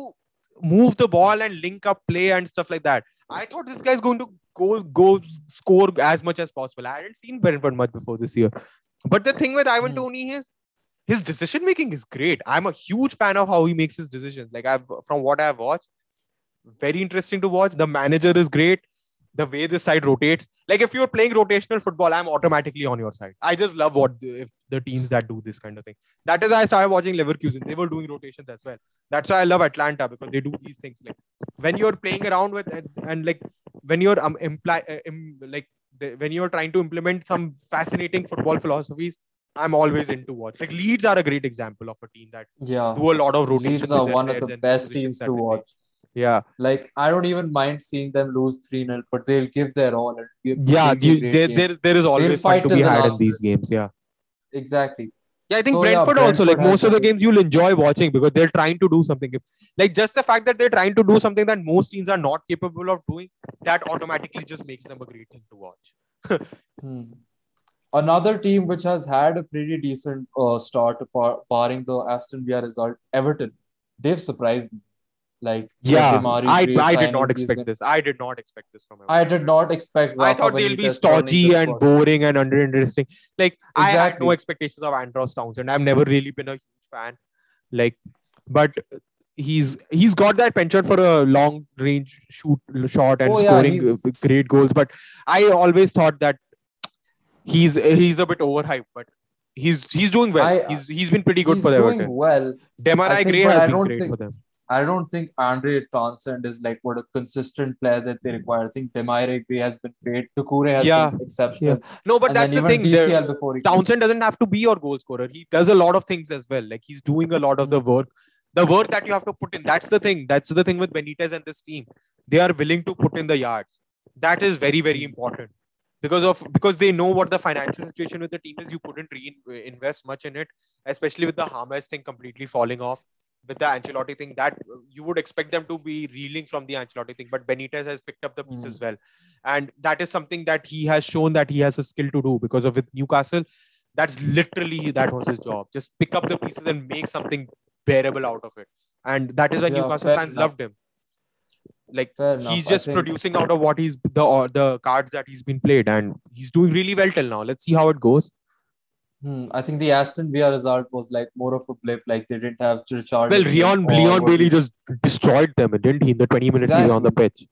move the ball and link up play and stuff like that i thought this guy's going to go go score as much as possible i hadn't seen brentford much before this year but the thing with ivan Hmm. toney is his decision making is great i'm a huge fan of how he makes his decisions like i've from what i've watched very interesting to watch the manager is great the way this side rotates. Like if you're playing rotational football, I'm automatically on your side. I just love what the, if the teams that do this kind of thing. That is why I started watching Leverkusen. They were doing rotations as well. That's why I love Atalanta because they do these things. Like when you're playing around with and, and like when you're um imply uh, im, like the, when you're trying to implement some fascinating football philosophies. I'm always into watch. Like Leeds are a great example of a team that yeah, do a lot of rotation. Leeds are one of the best teams to watch. Yeah, Like I don't even mind seeing them lose three 0 but they'll give their all. and it'll be a yeah. You, there, there, there is always fun fight to be had in these games. Yeah. exactly. Yeah, I think So, yeah, Brentford, also like most of the games you'll enjoy watching because they're trying to do something. Like just the fact that they're trying to do something that most teams are not capable of doing, that automatically just makes them a great thing to watch. Hmm. Another team which has had a pretty decent uh, start, bar- barring the Aston Villa result, Everton. They've surprised me. Like Yeah, I, I did not expect this. I did not expect this from him I did not expect. I thought they'll be stodgy and boring and uninteresting. Like I had no expectations of Andros Townsend. I've never really been a huge fan. Like, but he's he's got that penchant for a long range shoot shot and Oh, scoring he's- great goals. But I always thought that he's he's a bit overhyped. But he's he's doing well. I- he's he's been pretty good He's for them doing Everton. well. Demarai Gray has been great think- for them. I don't think Andre Townsend is like what a consistent player that they require. I think Demarai Gray has been great. Doucouré has Yeah. been exceptional. No, but and that's the thing. DCL before he came. Townsend doesn't have to be your goal scorer. He does a lot of things as well. Like he's doing a lot of the work. The work that you have to put in. That's the thing. That's the thing with Benitez and this team. They are willing to put in the yards. That is very, very important. Because of because they know what the financial situation with the team is. You couldn't reinvest much in it, especially with the Hamas thing completely falling off. With the Ancelotti thing, that uh, you would expect them to be reeling from the Ancelotti thing, but Benitez has picked up the pieces well, and that is something that he has shown that he has a skill to do. Because of with Newcastle, that's literally that was his job. Just pick up the pieces and make something bearable out of it. And that is why Yeah, Newcastle fans enough. loved him. Like he's just producing out of what he's the or the cards that he's been played, and he's doing really well till now. Let's see how it goes. Hmm, I think the Aston Villa result was like more of a blip. Like they didn't have Richard. Well, Leon Leon Bailey just destroyed them, didn't he? In the 20 minutes he was on the pitch.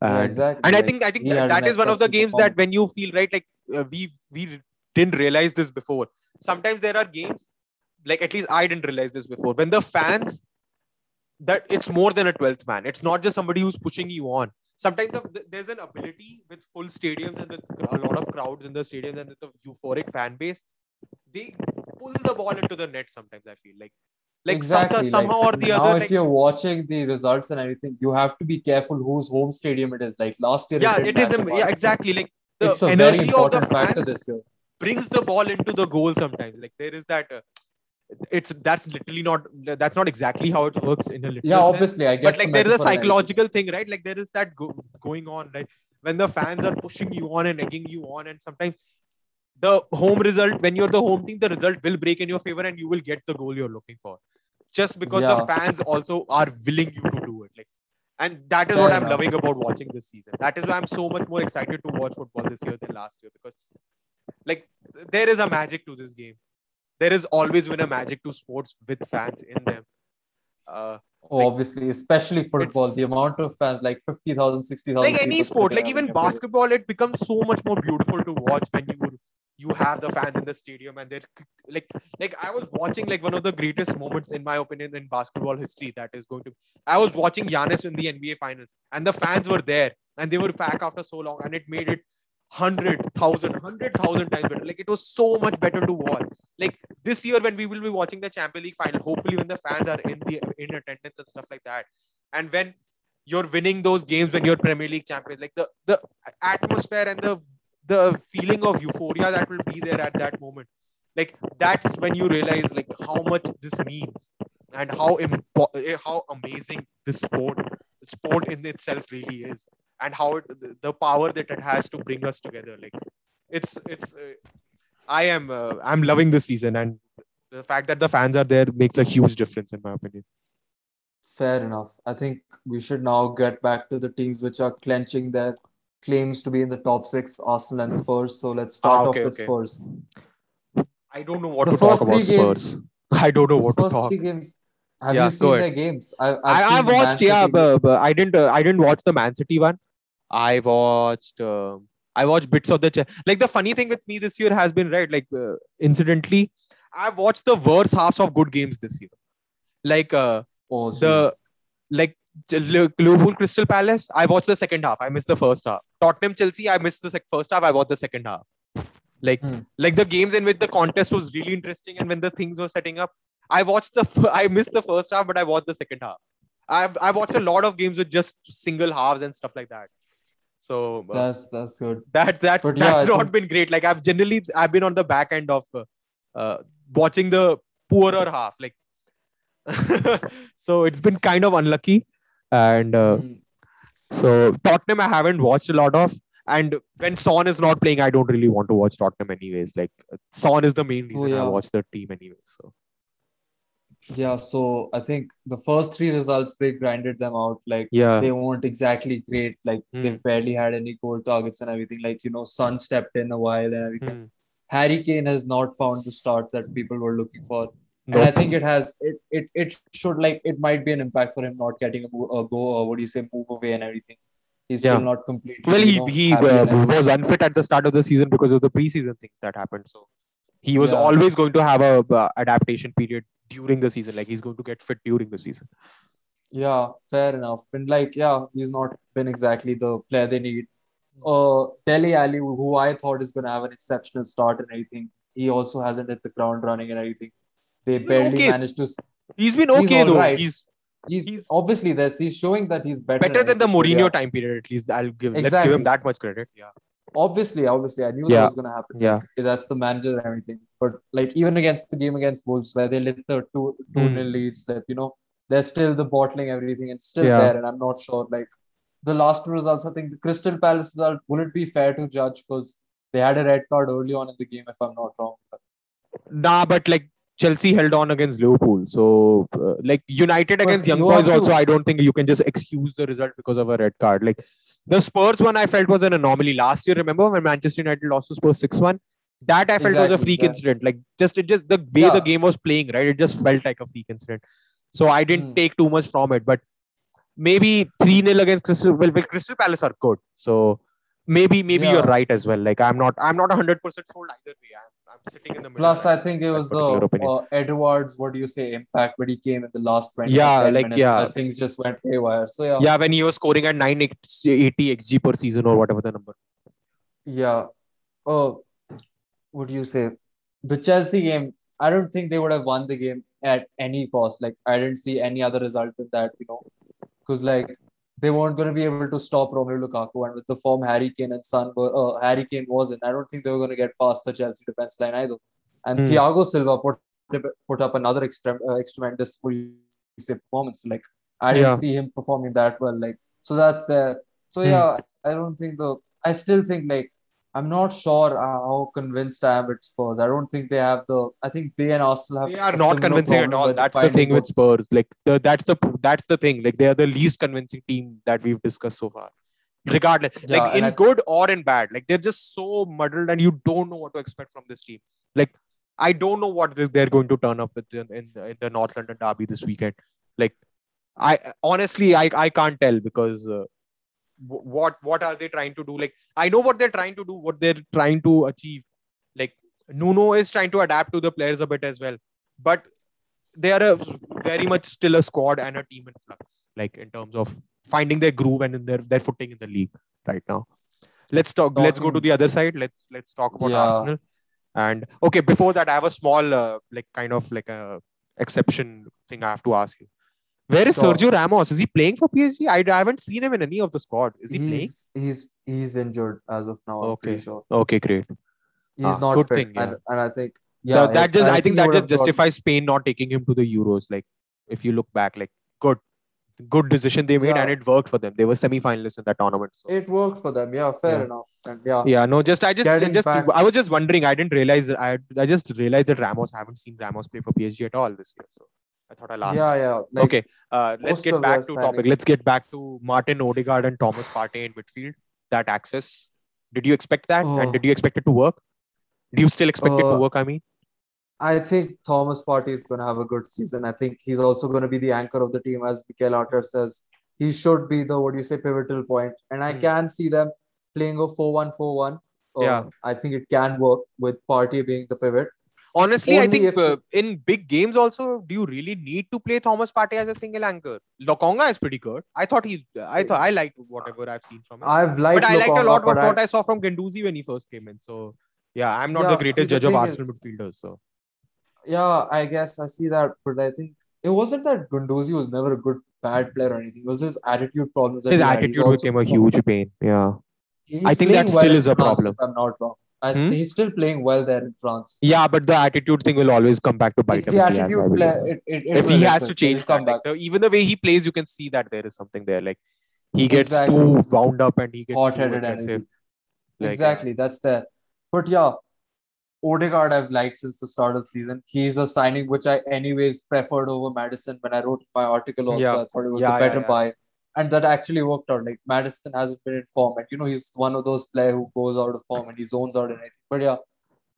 Yeah, And, exactly. and I think I think that, that is one of the games that when you feel right, like uh, we we didn't realize this before. Sometimes there are games, like at least I didn't realize this before. When the fans, that it's more than a 12th man. It's not just somebody who's pushing you on. Sometimes the, the- there's an ability with full stadiums and with a lot of crowds in the stadiums and with the euphoric fan base, they pull the ball into the net. Sometimes I feel like, like exactly. some, somehow like, or the now other, if like, you're watching the results and everything, you have to be careful whose home stadium it is. Like last year, yeah, didn't it is. much. Yeah, exactly. Like the It's a very energy of the important factor this year. brings the ball into the goal sometimes like there is that uh, it's that's literally not that's not exactly how it works in a literal Yeah, sense, obviously, I get. but like there is a metaphor and everything. psychological thing right? Like there is that go- going on like when the fans are pushing you on and egging you on and sometimes the home result when you're the home team the result will break in your favor and you will get the goal you're looking for. Just because the fans also are willing you to do it like and that is Fair what i'm loving about watching this season. That is why i'm so much more excited to watch football this year than last year because like there is a magic to this game there has always been a magic to sports with fans in them uh, Oh, like- obviously, especially football, the amount of fans, like 50,000, 60,000. like any sport like even basketball it becomes so much more beautiful to watch when you you have the fans in the stadium and they're like like i was watching like one of the greatest moments in my opinion in basketball history that is going to i was watching Giannis in the nba finals and the fans were there and they were back after so long and it made it 100,000 100,000 times better like it was so much better to watch like this year when we will be watching the champion league final hopefully when the fans are in the in attendance and stuff like that and when you're winning those games when you're Premier League champions. Like the the atmosphere and the the feeling of euphoria that will be there at that moment. Like that's when you realize like how much this means and how impo- eh, how amazing this sport sport in itself really is and how it, the, power that it has to bring us together. Like it's it's uh, I am uh, I'm loving this season and the fact that the fans are there makes a huge difference in my opinion. Fair enough. I think we should now get back to the teams which are clenching their claims to be in the top six, Arsenal and Spurs. So let's start Ah, okay, off with okay. Spurs. I don't know what The to talk first about games- Spurs. I don't know what to talk. three games. Have Yeah, you seen their games? I, I've I, I watched, yeah, but, but I didn't. Uh, I didn't watch the Man City one. I watched. Uh, I watched bits of the. Ch- like the funny thing with me this year has been right. Like uh, incidentally, I've watched the worst halves of good games this year. Like uh, Oh, the- like Liverpool Crystal Palace. I watched the second half. I missed the first half. Tottenham Chelsea. I missed the sec- first half. I watched the second half. Like Hmm. like the games in which the contest was really interesting and when the things were setting up. I watched the. f- I missed the first half, but I watched the second half. I've I've watched a lot of games with just single halves and stuff like that. So uh, That's that's good. that that's But that's I not think- been great. Like I've generally I've been on the back end of uh, uh, watching the poorer half. Like so it's been kind of unlucky. And uh, Mm. so Tottenham I haven't watched a lot of. And when Son is not playing, I don't really want to watch Tottenham anyways. Like Son is the main reason I Oh, yeah. watch the team anyways. So Yeah, so I think the first three results they grinded them out. Like yeah. they weren't exactly great. Like Hmm. they've barely had any goal targets and everything. Like you know, Son stepped in a while and everything. Hmm. Harry Kane has not found the start that people were looking for. And I think it has it, it it should like it might be an impact for him not getting a, a go or what do you say move away and everything. He's Yeah. still not completely. Well, he know, he uh, was unfit at the start of the season because of the preseason things that happened. So he was Yeah. always going to have a uh, adaptation period during the season. Like he's going to get fit during the season. Yeah, fair enough. And like, yeah, he's not been exactly the player they need. Uh, Dele Alli, who I thought is gonna have an exceptional start and everything, he also hasn't hit the ground running and everything. They He's barely okay. managed to. He's been He's okay though. alright. He's He's, He's- obviously this. He's showing that he's better. better than the Mourinho yeah, time period. At least I'll give. Let's give him that much credit. Yeah. Obviously, obviously, I knew that was gonna happen. Yeah. That's the manager and everything. But like even against the game against Wolves, where they lit the two two Hmm. nil leads, that you know they're still the bottling everything and still Yeah. there. And I'm not sure. Like the last two results, I think the Crystal Palace result. would it be fair to judge because they had a red card early on in the game, if I'm not wrong? Nah, but like Chelsea held on against Liverpool. So, uh, like United But against Young Boys, also, I don't think you can just excuse the result because of a red card. Like the Spurs one, I felt was an anomaly last year. Remember when Manchester United lost to Spurs six one? That I felt was a freak exactly. incident. Like just it just the way the game was playing, right? It just felt like a freak incident. So I didn't Hmm. take too much from it, but maybe three 0 against Crystal. Well, Crystal Palace are good, so maybe maybe you're right as well. Like I'm not I'm not hundred percent sold either way. I'm sitting in the middle. Plus, I think it was the uh, Edouard. What do you say? Impact when he came in the last twenty. Yeah, like, minutes, yeah. things just went haywire. So yeah, yeah, when he was scoring at 980 xg per season or whatever the number. yeah. Oh, what do you say? The Chelsea game. I don't think they would have won the game at any cost. Like I didn't see any other result than that. You know, because like they weren't going to be able to stop Romelu Lukaku, and with the form Harry Kane and Son were, uh, Harry Kane was in, I don't think they were going to get past the Chelsea defense line either. And Hmm. Thiago Silva put put up another extrem, uh, tremendous what do you say, performance. Like I didn't Yeah. see him performing that well. Like so that's there. So Hmm. yeah, I don't think the. I still think like I'm not sure uh, how convinced I am with Spurs. I don't think they have the. I think they and Arsenal have. They are not convincing at all. That's the thing with. Spurs. Like the, that's the that's the thing. Like they are the least convincing team that we've discussed so far. Regardless, Yeah, like in I- good or in bad, like they're just so muddled, and you don't know what to expect from this team. Like I don't know what they're going to turn up with in, in, the, in the North London derby this weekend. Like I honestly, I I can't tell because. Uh, what what are they trying to do? Like i know what they're trying to do what they're trying to achieve. Like nuno is trying to adapt to the players a bit as well. But they are a very much still a squad and a team in flux like in terms of finding their groove and in their their footing in the league right now. Let's talk let's go to the other side. Let's let's talk about Yeah. arsenal. And okay before that i have a small uh, like kind of like a exception thing i have to ask you where is sergio ramos is he playing for psg I, I haven't seen him in any of the squad is he playing He's he's he's injured as of now. Okay. sure okay great he's Ah, not good fit, thing, yeah. and, and I think yeah, yeah, that just I, think, he that just have got- justifies Spain not taking him to the Euros. Like if you look back, like good, good decision they made, Yeah. and it worked for them. They were semi-finalists in that tournament. So. It worked for them. Yeah, fair Yeah. enough. And yeah, Yeah, no, just I just Getting just back- I was just wondering. I didn't realize that I I just realized that Ramos I haven't seen Ramos play for PSG at all this year. So I thought I'll ask. yeah, yeah. Like, okay, uh, let's get back to topic. Let's get back to Martin Odegaard and Thomas Partey in midfield. That access. Did you expect that? And Oh. did you expect it to work? Do you still expect it to Uh, work? I mean, I think Thomas Partey is going to have a good season. I think he's also going to be the anchor of the team, as Mikel Arteta says. He should be the what do you say pivotal point, and I Hmm. can see them playing a 4-1-4-1. Uh, Yeah. I think it can work with Partey being the pivot. Honestly, I think uh, in big games also, do you really need to play Thomas Partey as a single anchor? Lokonga is pretty good. I thought he, I thought I liked whatever I've seen from him. I've liked but I liked a lot but I- what I saw from Guendouzi when he first came in. So yeah, I'm not Yeah, the see, greatest the judge of thing Arsenal is- midfielders. So Yeah, I guess I see that, but I think it wasn't that Guendouzi was never a good bad player or anything. It was his attitude problems that his he had. He's attitude became a huge pain. Yeah, He's I think that still well is a problem. If I'm not wrong. I, Hmm? He's still playing well there in France. yeah, but the attitude thing will always come back to bite It's him. the the attitude believe. play. It, it, it if he has to change come back. even the way he plays, you can see that there is something there. Like he gets Exactly. too wound up and he gets Hot-headed. Like, Exactly, that's there. But yeah, Odegaard I've liked since the start of the season. He's a signing which I anyways preferred over Maddison when I wrote my article also. Yeah. I thought it was Yeah, a better yeah. buy. And that actually worked out. Like Maddison hasn't been in form. And you know, he's one of those players who goes out of form and he zones out and anything. But yeah,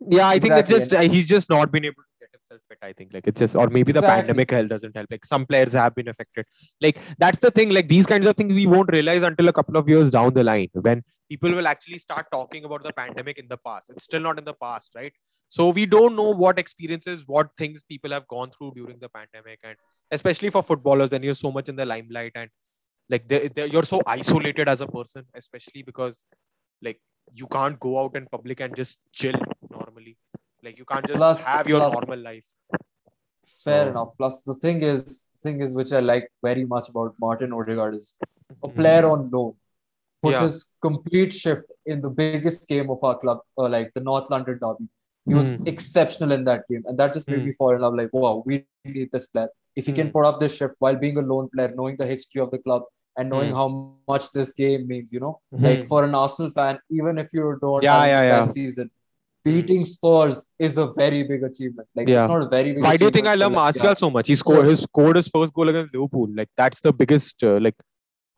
Yeah, I think Exactly, it's just uh, he's just not been able to get himself fit. I think like it's just or maybe the Exactly. pandemic hell doesn't help. Like some players have been affected. Like that's the thing. Like these kinds of things we won't realize until a couple of years down the line when people will actually start talking about the pandemic in the past. It's still not in the past, right? So we don't know what experiences, what things people have gone through during the pandemic, and especially for footballers when you're so much in the limelight and like they, they, you're so isolated as a person, especially because like you can't go out in public and just chill normally. Like you can't just Plus- have your plus- normal life. fair So- enough. Plus the thing is thing is which I like very much about Martin Odegaard is a Mhm. player on loan. Puts Yeah. his complete shift in the biggest game of our club, uh, like the North London derby. He was Hmm. exceptional in that game, and that just made Hmm. me fall in love. Like, wow, we need this player. If he can Hmm. put up this shift while being a lone player, knowing the history of the club and knowing Hmm. how much this game means, you know, Hmm. like for an Arsenal fan, even if you don't Yeah, yeah, yeah. season, beating Spurs is a very big achievement. Like Yeah. it's not a very big. Why do you think I love Martial yeah. so much? He scored So- he scored his first goal against Liverpool. Like that's the biggest. Uh, like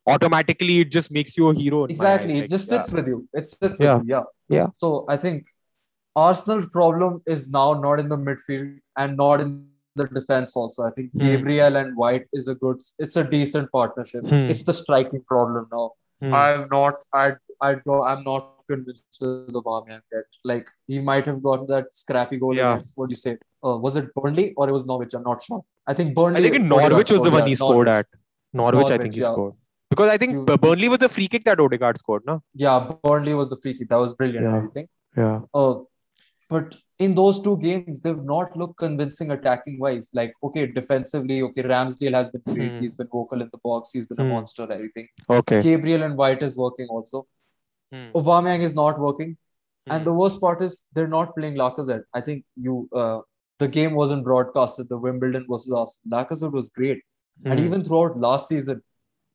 automatically, it just makes you a hero. Exactly, eyes. it Like, just yeah. sits with you. It sits Yeah. with you. Yeah. Yeah. So I think Arsenal's problem is now not in the midfield and not in the defense. Also, I think Hmm. Gabriel and White is a good. It's a decent partnership. Hmm. It's the striking problem now. Hmm. I'm not. I. I don't. I'm not convinced with Aubameyang yet. Like he might have gotten that scrappy goal Yeah. against. What do you say? Uh, was it Burnley or it was Norwich? I'm not sure. I think Burnley. I think in Norwich was the one yeah, he scored Norwich. at. Norwich, I think he yeah. scored because I think You- Burnley was the free kick that Odegaard scored. No. Yeah, Burnley was the free kick. That was brilliant. Yeah. I think. Yeah. Uh, but in those two games, they've not looked convincing attacking wise. Like, okay, defensively, okay, Ramsdale has been great. Hmm. He's been vocal in the box. He's been a Hmm. monster. Everything. Okay. Gabriel and White is working also. Hmm. Aubameyang is not working. Hmm. And the worst part is they're not playing Lacazette. I think you uh, the game wasn't broadcasted. The Wimbledon was Arsenal. Lacazette was great, and Hmm. even throughout last season,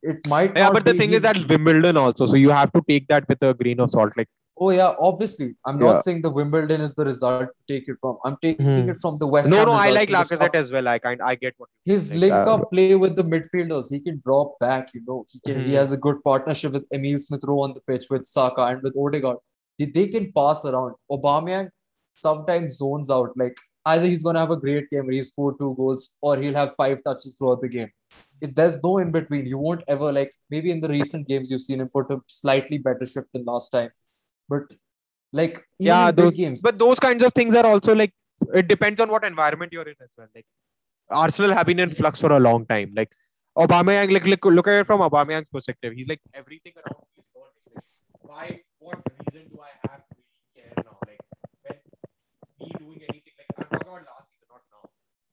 it might. Yeah, not but the be thing is that Wimbledon also, so you have to take that with a grain of salt. Like, Oh yeah, obviously. I'm not Yeah. saying the Wimbledon is the result to take it from. I'm taking Hmm. it from the West no, Ham no, I results like and the Lacazette as well. I kind, I get what. His like, link uh, up play with the midfielders, he can drop back. You know, he can. He Mhm. has a good partnership with Emil Smith Rowe on the pitch with Saka and with Odegaard. They, they can pass around. Aubameyang sometimes zones out. Like either he's gonna have a great game where he scored two goals, or he'll have five touches throughout the game. If there's no in between, you won't ever like. Maybe in the recent games you've seen him put a slightly better shift than last time, but like Yeah, those- games, But those kinds of things are also like it depends on what environment you're in as well. Like Arsenal have been in flux for a long time. Like Aubameyang, like look, look at it from Aubameyang's perspective. He's like everything around me is. Like, why? What reason do I have to really care now? Like when me doing anything, like I'm talking about last season, not now.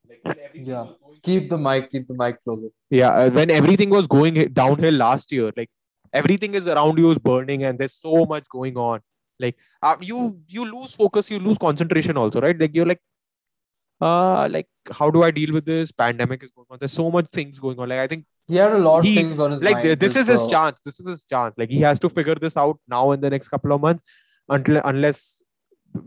Like when everything Yeah. was going keep the mic, keep the mic closer. yeah uh, when everything was going downhill last year like everything is around you is burning and there's so much going on. Like uh, you you lose focus you lose concentration also right? Like you're like uh like how do i deal with this? Pandemic is going on. There's so much things going on. Like i think He had a lot He- of things on his like this is his uh, chance. This is his chance. Like he has to figure this out now in the next couple of months until unless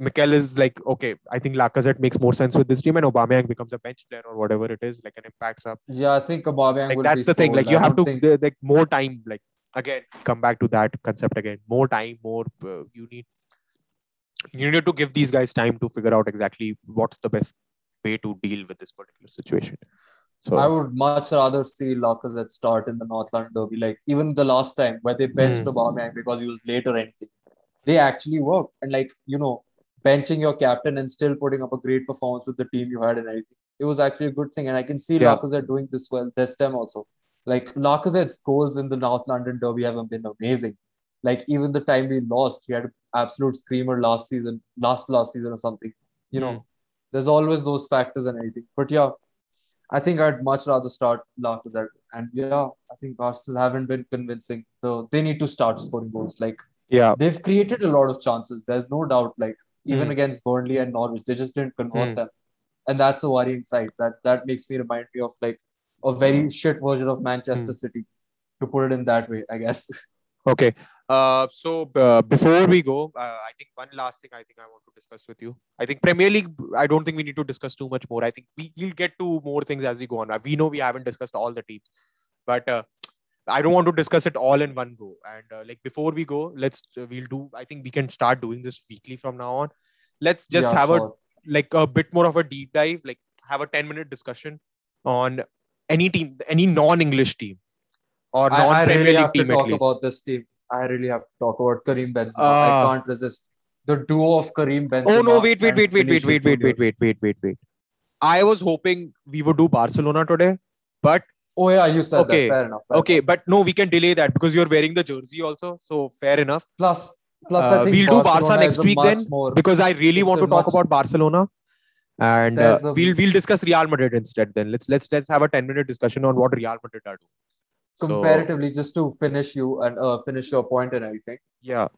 Mikel is like okay I think Lacazette makes more sense with this team and Aubameyang becomes a bench player or whatever it is like an impact sub Yeah, I think Aubameyang like that's the thing. like you I have to think- like more time like again come back to that concept again more time more uh, you need you need to give these guys time to figure out exactly what's the best way to deal with this particular situation so I would much rather see Lacazette start in the northland London derby. Like even the last time where they benched Hmm. Aubameyang because he was late or anything, they actually worked. And like you know, benching your captain and still putting up a great performance with the team you had and everything, it was actually a good thing. And I can see Yeah. Lacazette doing this well this time also. Like Lacazette's goals in the North London derby haven't been amazing. Like even the time we lost, he had an absolute screamer last season, last last season or something. You know, Hmm. there's always those factors and everything. But yeah, I think I'd much rather start Lacazette. And yeah, I think Arsenal haven't been convincing. So they need to start scoring goals. Like yeah they've created a lot of chances. There's no doubt. Like even Hmm. against Burnley and Norwich, they just didn't convert Hmm. them. And that's a worrying side. That that makes me remind me of like a very shit version of Manchester Hmm. City, to put it in that way, I guess. okay. Uh so uh, before we go uh, i think one last thing i think i want to discuss with you. I think premier league i don't think we need to discuss too much more. I think we, we'll get to more things as we go on. We know we haven't discussed all the teams but uh, i don't want to discuss it all in one go. And uh, like before we go let's uh, we'll do i think we can start doing this weekly from now on. Let's just Yeah, have a like a bit more of a deep dive like have a 10 minute discussion on any team any non-english team or I, I non-premier really league have to team at talk about this team. I really have to talk about Karim Benzema. Ah. I can't resist the duo of Karim Benzema. Oh no! Wait, wait, wait, wait, wait, wait, wait, wait, wait, wait, wait, wait. I was hoping we would do Barcelona today, but Oh yeah, you said Okay, that. Fair enough. fair okay, enough. but no, we can delay that because you're wearing the jersey also. So fair enough. Plus, plus, Uh, I think we'll do Barca next week then, More, Because I really want to talk much- about Barcelona, and uh, a- we'll we'll discuss Real Madrid instead. Then. Let's let's let's have a ten minute discussion on what Real Madrid are doing. So, comparatively, just to finish you and uh, finish your point and everything, yeah,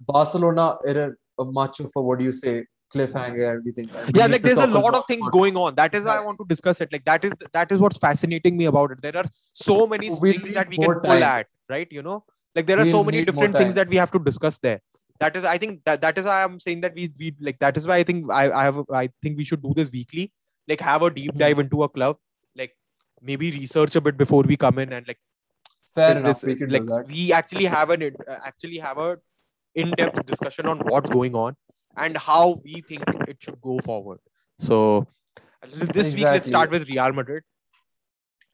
Barcelona in a, a much of a what do you say cliffhanger everything. Yeah like there's a lot of things going on. That is why i want to discuss it. Like that is that is what's fascinating me about it. There are so many We strings that we can pull time. at right? You know? Like there are so We'll many different things that we have to discuss there that is i think that, that is why i'm saying that we we like that is why i think i i have i think we should do this weekly. Like have a deep Hmm. dive into a club. Like maybe research a bit before we come in and like Fair enough. this- We like we actually have an uh, actually have a in-depth discussion on what's going on and how we think it should go forward. So this week let's start with real madrid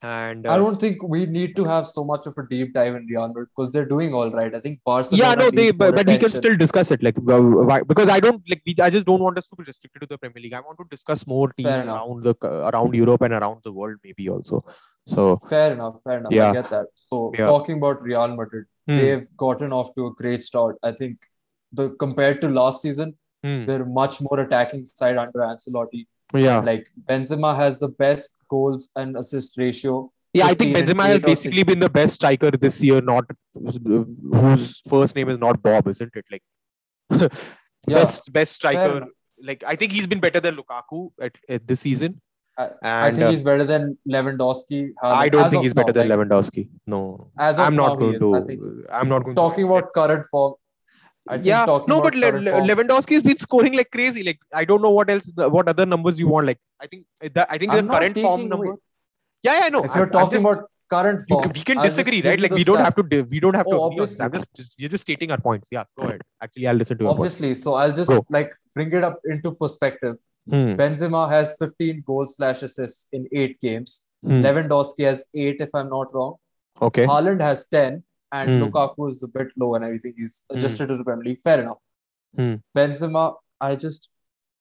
and I uh, don't think we need to have so much of a deep dive in Real Madrid because they're doing all right. I think Barcelona. yeah no they but, but we can still discuss it like uh, why, because i don't like we, i just don't want us to be restricted to the premier league i want to discuss more teams around the around europe and around the world maybe also so Fair enough. Fair enough. Yeah. I get that. So Yeah. talking about Real Madrid, hmm, they've gotten off to a great start. I think the compared to last season, hmm, they're much more attacking side under Ancelotti. Yeah Like Benzema has the best goals and assist ratio. yeah i think 15 and benzema has basically been the best striker this year not whose first name is not bob isn't it like Yeah, best best striker like i think he's been better than lukaku at, at this season I, and I think uh, he's better than Lewandowski. I don't think he's better than like, Lewandowski. No, As of I'm not now, going to. I think. I'm not going to Talking to. about current form, I yeah, no, but Le- Le- Lewandowski has been scoring like crazy. Like I don't know what else, what other numbers you want. Like I think that I think the I'm current form number. away- Yeah, yeah, no. if you're I'm- I'm talking just- about current form, we can disagree, right? Like we don't have to. We don't have to. Oh, agree on this. I'm obviously. just, you're just stating our points. Yeah, go ahead. Actually, I'll listen to point. Obviously, so I'll just Go. like bring it up into perspective. Hmm, Benzema has 15 goals slash assists in eight games. hmm, Lewandowski has eight, if I'm not wrong. Okay. Haaland has 10, and Hmm. Lukaku is a bit low and everything. He's Hmm. adjusted to the Premier League. Fair enough. Hmm. Benzema, I just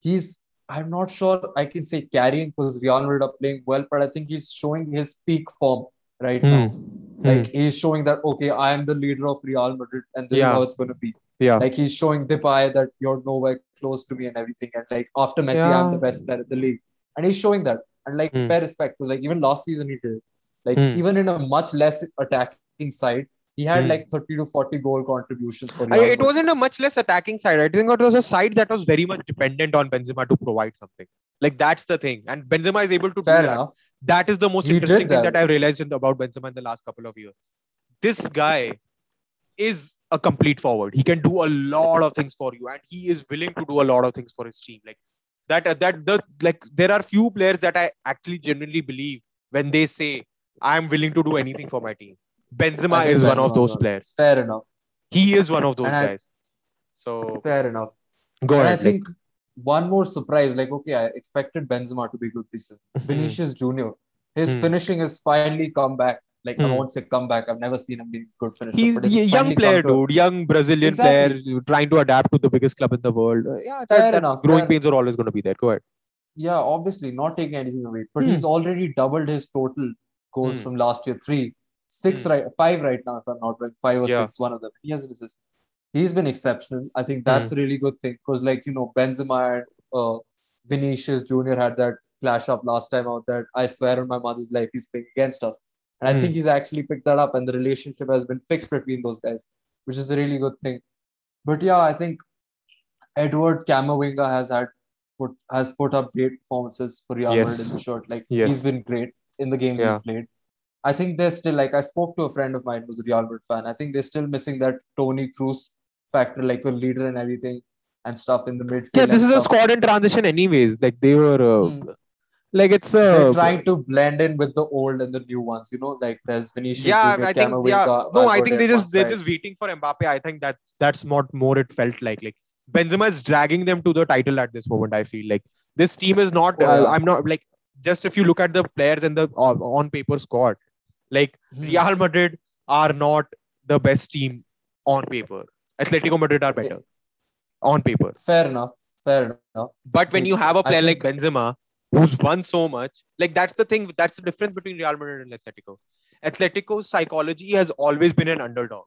he's I'm not sure I can say carrying because Real Madrid are playing well, but I think he's showing his peak form right Hmm, now. hmm, Like he's showing that okay, I am the leader of Real Madrid, and this Yeah. is how it's going to be. Yeah. Like he's showing Depay that you're nowhere close to me and everything. And like after Messi, I'm the best player in the league, and he's showing that. And like fair respect, because like even last season he did. Like even in a much less attacking side, he had Hmm. like 30 to 40 goal contributions for I, it wasn't a much less attacking side. I think it was a side that was very much dependent on Benzema to provide something. Like that's the thing, and Benzema is able to Fair do that. That is the most He interesting thing that. that I've realized about Benzema in the last couple of years. This guy is a complete forward. He can do a lot of things for you, and he is willing to do a lot of things for his team. Like that, that the like there are few players that I actually genuinely believe when they say I'm willing to do anything for my team. Benzema is one of those players. Fair enough. He is one of those And I- guys. So Fair enough. go and ahead. I like- think one more surprise, like okay, I expected Benzema to be good this season. Mhm. Vinicius Junior, his Hmm. finishing has finally come back. Like I Hmm. won't say come back. I've never seen him be good finisher. He's a young player, dude. Young Brazilian Exactly. player trying to adapt to the biggest club in the world. Uh, yeah, that, Fair that enough, growing fair- pains are always going to be there. Go ahead. Yeah, obviously not taking anything away, but Hmm. he's already doubled his total goals from last year. Three, six, Hmm. right, five right now, if I'm not wrong, five or Yeah. six, one of them. He has an assist. He's been exceptional. I think that's a really good thing because, like you know, Benzema and uh, Vinicius Junior had that clash up last time out. That I swear on my mother's life, he's playing against us, and I Hmm. think he's actually picked that up, and the relationship has been fixed between those guys, which is a really good thing. But yeah, I think Eduardo Camavinga has had put has put up great performances for Real Madrid Yes. in the short. Like Yes. he's been great in the games Yeah. he's played. I think they're still like I spoke to a friend of mine who's a Real Madrid fan. I think they're still missing that Toni Kroos factor, like a leader and everything and stuff in the midfield. Yeah, this is a squad in transition, anyways. Like they were, uh, Hmm. like it's They're uh, trying to blend in with the old and the new ones. You know, like there's Vinicius yeah, Junior, I think yeah. No, I think they just they're side. just waiting for Mbappe. I think that that's what more it felt like. Like Benzema is dragging them to the title at this moment. I feel like this team is not. Uh. I'm not like just if you look at the players and the on, on paper squad, like Hmm. Real Madrid are not the best team on paper. Atletico Madrid are better on paper. Fair enough. Fair enough. But when you have a player like Benzema, who's won so much, like that's the thing. That's the difference between Real Madrid and Atletico. Atletico's psychology has always been an underdog.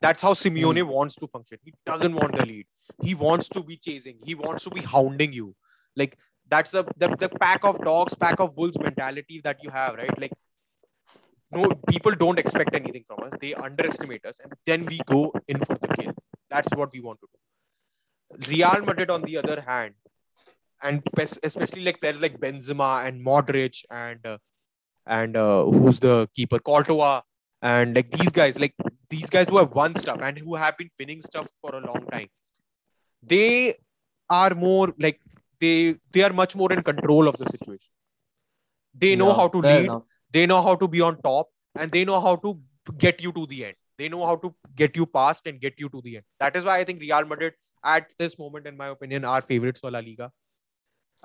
That's how Simeone Hmm. wants to function. He doesn't want the lead. He wants to be chasing. He wants to be hounding you. Like that's the the, the pack of dogs, pack of wolves mentality that you have, right? Like no people don't expect anything from us. They underestimate us, and then we go in for the kill. That's what we want to do. Real Madrid, on the other hand, and especially like players like Benzema and Modric and uh, and uh, who's the keeper, Courtois, and like these guys, like these guys who have won stuff and who have been winning stuff for a long time. they are more like they they are much more in control of the situation. They know Yeah, how to lead, enough. They know how to be on top, and they know how to get you to the end. They know how to get you past and get you to the end. That is why I think Real Madrid, at this moment, in my opinion, are favorites for La Liga.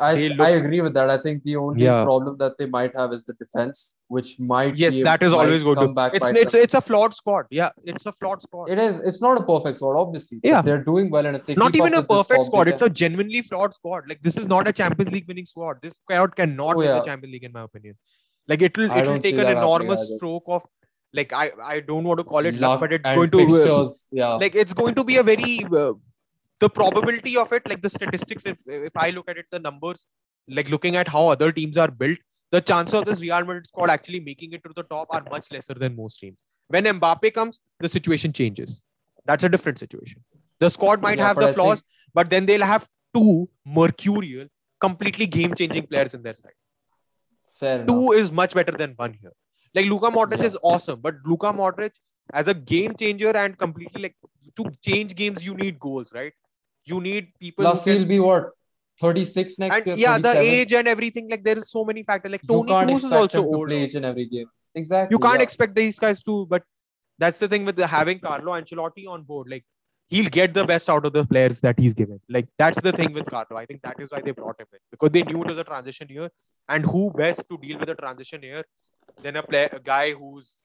I, look- I agree with that. I think the only Yeah. problem that they might have is the defense, which might Yes, be- that is always going come to. back. It's it's them. it's a flawed squad. Yeah, it's a flawed squad. It is. It's not a perfect squad, obviously. Yeah. they're doing well, and if they not even a perfect form, squad. It's a genuinely flawed squad. Like this is not a Champions League winning squad. This squad cannot Oh, win the. Champions League, in my opinion. Like it will it will take an happening enormous stroke of like I I don't want to call it luck, luck but it's going to yeah, like it's going to be a very uh, the probability of it like the statistics if if i look at it the numbers like looking at how other teams are built the chance of this real madrid squad actually making it to the top are much lesser than most teams. When mbappe comes the situation changes. That's a different situation. The squad might Yeah, have the flaws think- but then they'll have two mercurial completely game changing players in their side fair enough. two is much better than one here. Like Luka Modric Yeah. is awesome, but Luka Modric as a game changer and completely like to change games, you need goals, right? You need people. Plus, can- he'll be what 36 next and year. yeah, the age and everything. Like there is so many factors. Like Toni Kroos is also old. play each and every game. Exactly. You can't yeah. expect these guys to, but that's the thing with the, having Carlo Ancelotti on board. Like he'll get the best out of the players that he's given. Like that's the thing with Carlo. I think that is why they brought him in because they knew it was a transition year, and who best to deal with a transition here than a player, a guy who's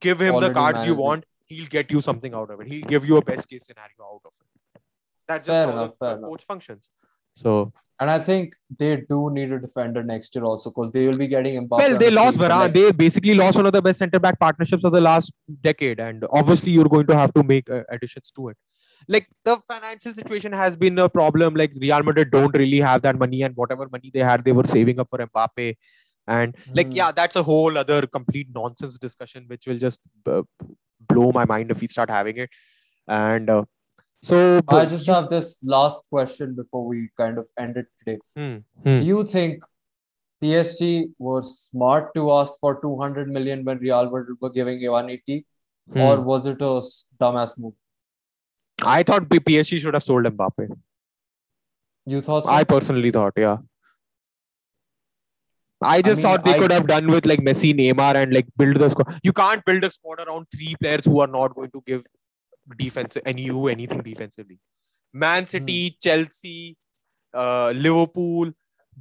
give him Already the cards you want. He'll get you something out of it. He'll give you a best case scenario out of it. That's just Fair how enough, the, fair the enough. coach functions. So And I think they do need a defender next year also because they will be getting Mbappe. well, they lost Varane. like- They basically lost one of the best centre back partnerships of the last decade, and obviously you're going to have to make uh, additions to it. Like the financial situation has been a problem. Like Real Madrid don't really have that money, and whatever money they had, they were saving up for Mbappe. And like, Hmm. yeah, that's a whole other complete nonsense discussion, which will just uh, blow my mind if we start having it. And uh, so, I just have this last question before we kind of end it today. Hmm, hmm. Do you think PSG was smart to ask for 200 million when Real Madrid were giving 180, Hmm. or was it a dumbass move? I thought PSG should have sold Mbappe. You thought so? I personally thought, yeah. I just mean, thought they I- could have done with like Messi, Neymar, and like build the squad. You can't build a squad around three players who are not going to give defense any you anything defensively. Man City, Chelsea, uh, Liverpool,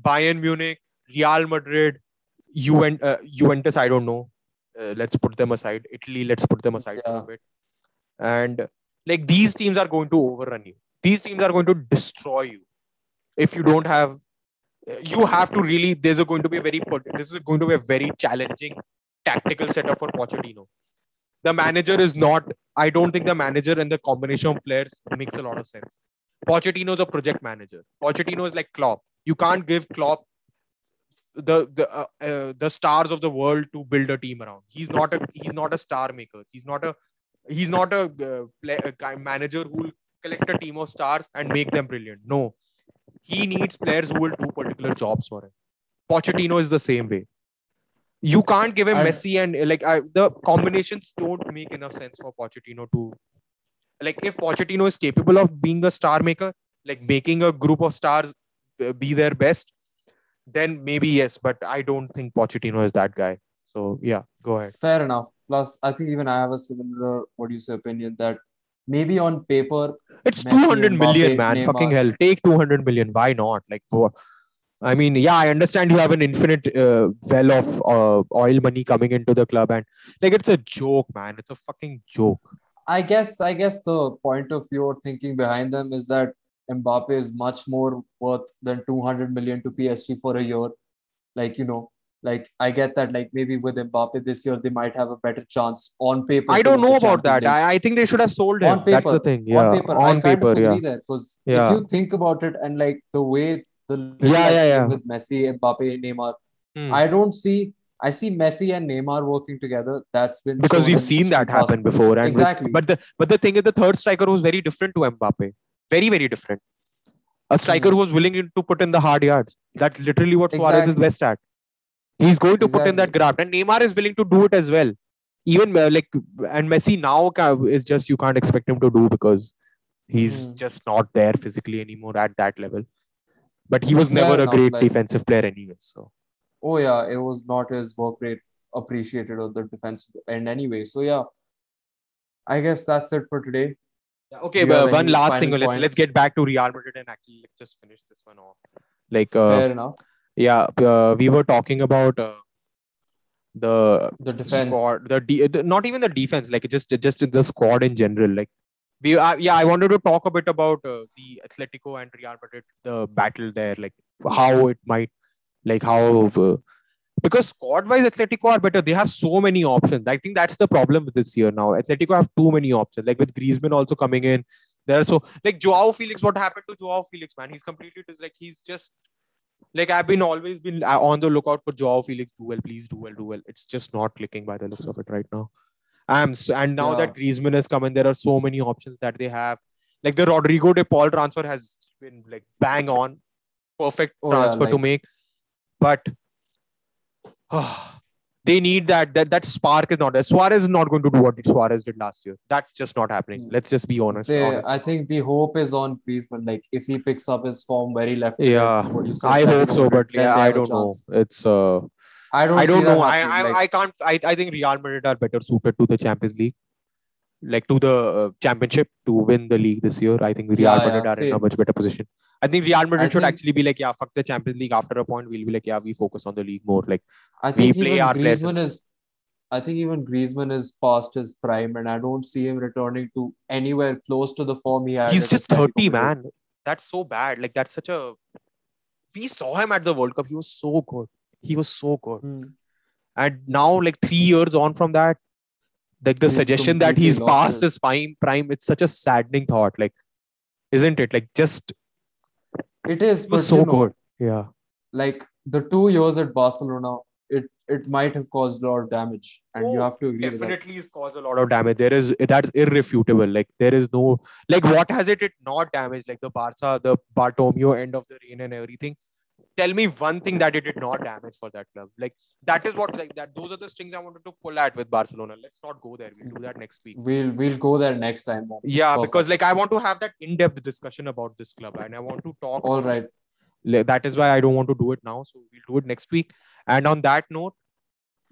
Bayern Munich, Real Madrid, Juvent- uh, Juventus. I don't know. Uh, let's put them aside. Italy. Let's put them aside for Yeah. a bit. And like these teams are going to overrun you. These teams are going to destroy you if you don't have you have to really there's a going to be a very this is going to be a very challenging tactical setup for Pochettino. The manager is not I don't think the manager and the combination of players makes a lot of sense. Pochettino is a project manager. Pochettino is like Klopp. You can't give Klopp the the uh, uh, the stars of the world to build a team around. He's not a he's not a star maker. He's not a he's not a, uh, play, a manager who will collect a team of stars and make them brilliant. No, he needs players who will do particular jobs for him. Pochettino is the same way. You can't give him I- Messi and like I, the combinations don't make enough sense for Pochettino to like if Pochettino is capable of being a star maker, like making a group of stars uh, be their best, then maybe yes. But I don't think Pochettino is that guy. So yeah, go ahead. Fair enough. Plus, I think even I have a similar, what do you say, opinion that maybe on paper, It's Messi, 200 million, Mbappe, man. Fucking hell. Take 200 million. Why not? Like, for, I mean, yeah, I understand you have an infinite uh, well of uh, oil money coming into the club, and like, it's a joke, man. It's a fucking joke. I guess, I guess the point of your thinking behind them is that Mbappe is much more worth than 200 million to PSG for a year. Like, you know, like I get that, like maybe with Mbappe this year, they might have a better chance on paper. I don't know about that. I, I think they should have sold him. On That's the thing. Yeah. on paper, I On kind paper, of yeah. agree there because Yeah. if you think about it and like the way the Yeah, yeah, yeah. with Messi, Mbappe, Neymar, Hmm. I don't see. I see Messi and Neymar working together. That's been because we've seen that past- happen before. And with- Exactly. but the but the thing is, the third striker was very different to Mbappe. Very very different. A striker Hmm. who was willing to put in the hard yards. That's literally what Suarez is Exactly. best at. He's going to put in that Exactly. graft, and Neymar is willing to do it as well. Even uh, like and Messi now is just you can't expect him to do because He's Hmm. just not there physically anymore at that level. But he was Fair never a great like- defensive player anyway. So Oh yeah, it was not his work rate appreciated on the defensive end anyway. So yeah, I guess that's it for today. okay, you have but one last thing. Let's let's get back to Real Madrid and actually let's just finish this one off. Like uh, Fair enough. Yeah, uh, we were talking about uh, the The defense. squad, the, de- the not even the defense, like just just the squad in general. Like we, uh, yeah, I wanted to talk a bit about uh, the Atletico and Real Madrid, the battle there, like how it might, like how. Uh, because squad wise, Atletico are better. They have so many options. I think that's the problem with this year now. Atletico have too many options. Like with Griezmann also coming in, there are so like Joao Felix. What happened to Joao Felix, man? He's completely just like he's just like I've been always been uh, on the lookout for Joao Felix. Do well, please do well, do well. It's just not clicking by the looks of it right now. Um, so, and now that Griezmann has come in, there are so many options that they have. Like the Rodrigo de Paul transfer has been like bang on, perfect Oh, yeah, transfer to make, but they need that that that spark is not there. Suarez is not going to do what Suarez did last year. That's just not happening. Mm. Let's just be honest. They, honest. I think the hope is on Griezmann. Like if he picks up his form very left. yeah, said, I hope so, but yeah, I don't know. It's uh, I don't. I don't see know. I, I, like- I can't. I, I think Real Madrid are better suited to the Champions League, like to the uh, championship to win the league this year. I think Real Yeah, yeah, Madrid are in a much better position. I think Real Madrid I should think- actually be like, yeah, fuck the Champions League. After a point, we'll be like, yeah, we focus on the league more. Like, I think play even our Griezmann is. I think even Griezmann is past his prime, and I don't see him returning to anywhere close to the form he had. he's just thirty, man. That's so bad. Like, that's such a. We saw him at the World Cup. He was so good. He was so good. Hmm. And now, like three years on from that, like the He's suggestion that he's past his prime, prime, it's such a saddening thought. Like, isn't it? Like, just It is, it was but so you know, good. Yeah. like the two years at Barcelona, it it might have caused a lot of damage, and you Oh, have to agree with that. Definitely has caused a lot of damage. There is that's irrefutable. Like there is no like what has it it not damaged? Like the Barca, the Bartomeu end of the reign and everything. Tell me one thing that it did not damage for that club. Like that is what like that. Those are the strings I wanted to pull at with Barcelona. Let's not go there. We'll do that next week. We'll we'll go there next time. Yeah, Perfect. because like I want to have that in-depth discussion about this club, and I want to talk. All right. that is why I don't want to do it now. So we'll do it next week. And on that note,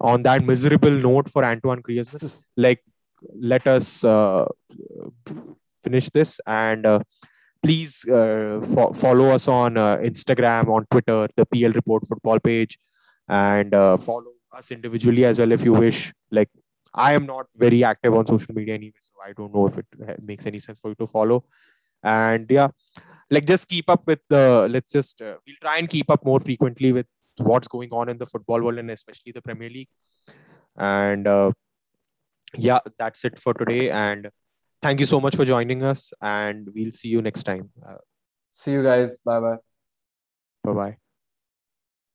on that miserable note for Antoine Griezmann, like let us uh, finish this and uh, please uh, fo- follow us on uh, Instagram, on Twitter, the PL Report Football page, and uh, follow us individually as well if you wish. Like I am not very active on social media anyway, so I don't know if it makes any sense for you to follow. And yeah, like just keep up with the. Let's just uh, we'll try and keep up more frequently with what's going on in the football world and especially the Premier League. And uh, yeah, that's it for today. And thank you so much for joining us. And we'll see you next time. Uh, See you guys. Bye bye. bye bye.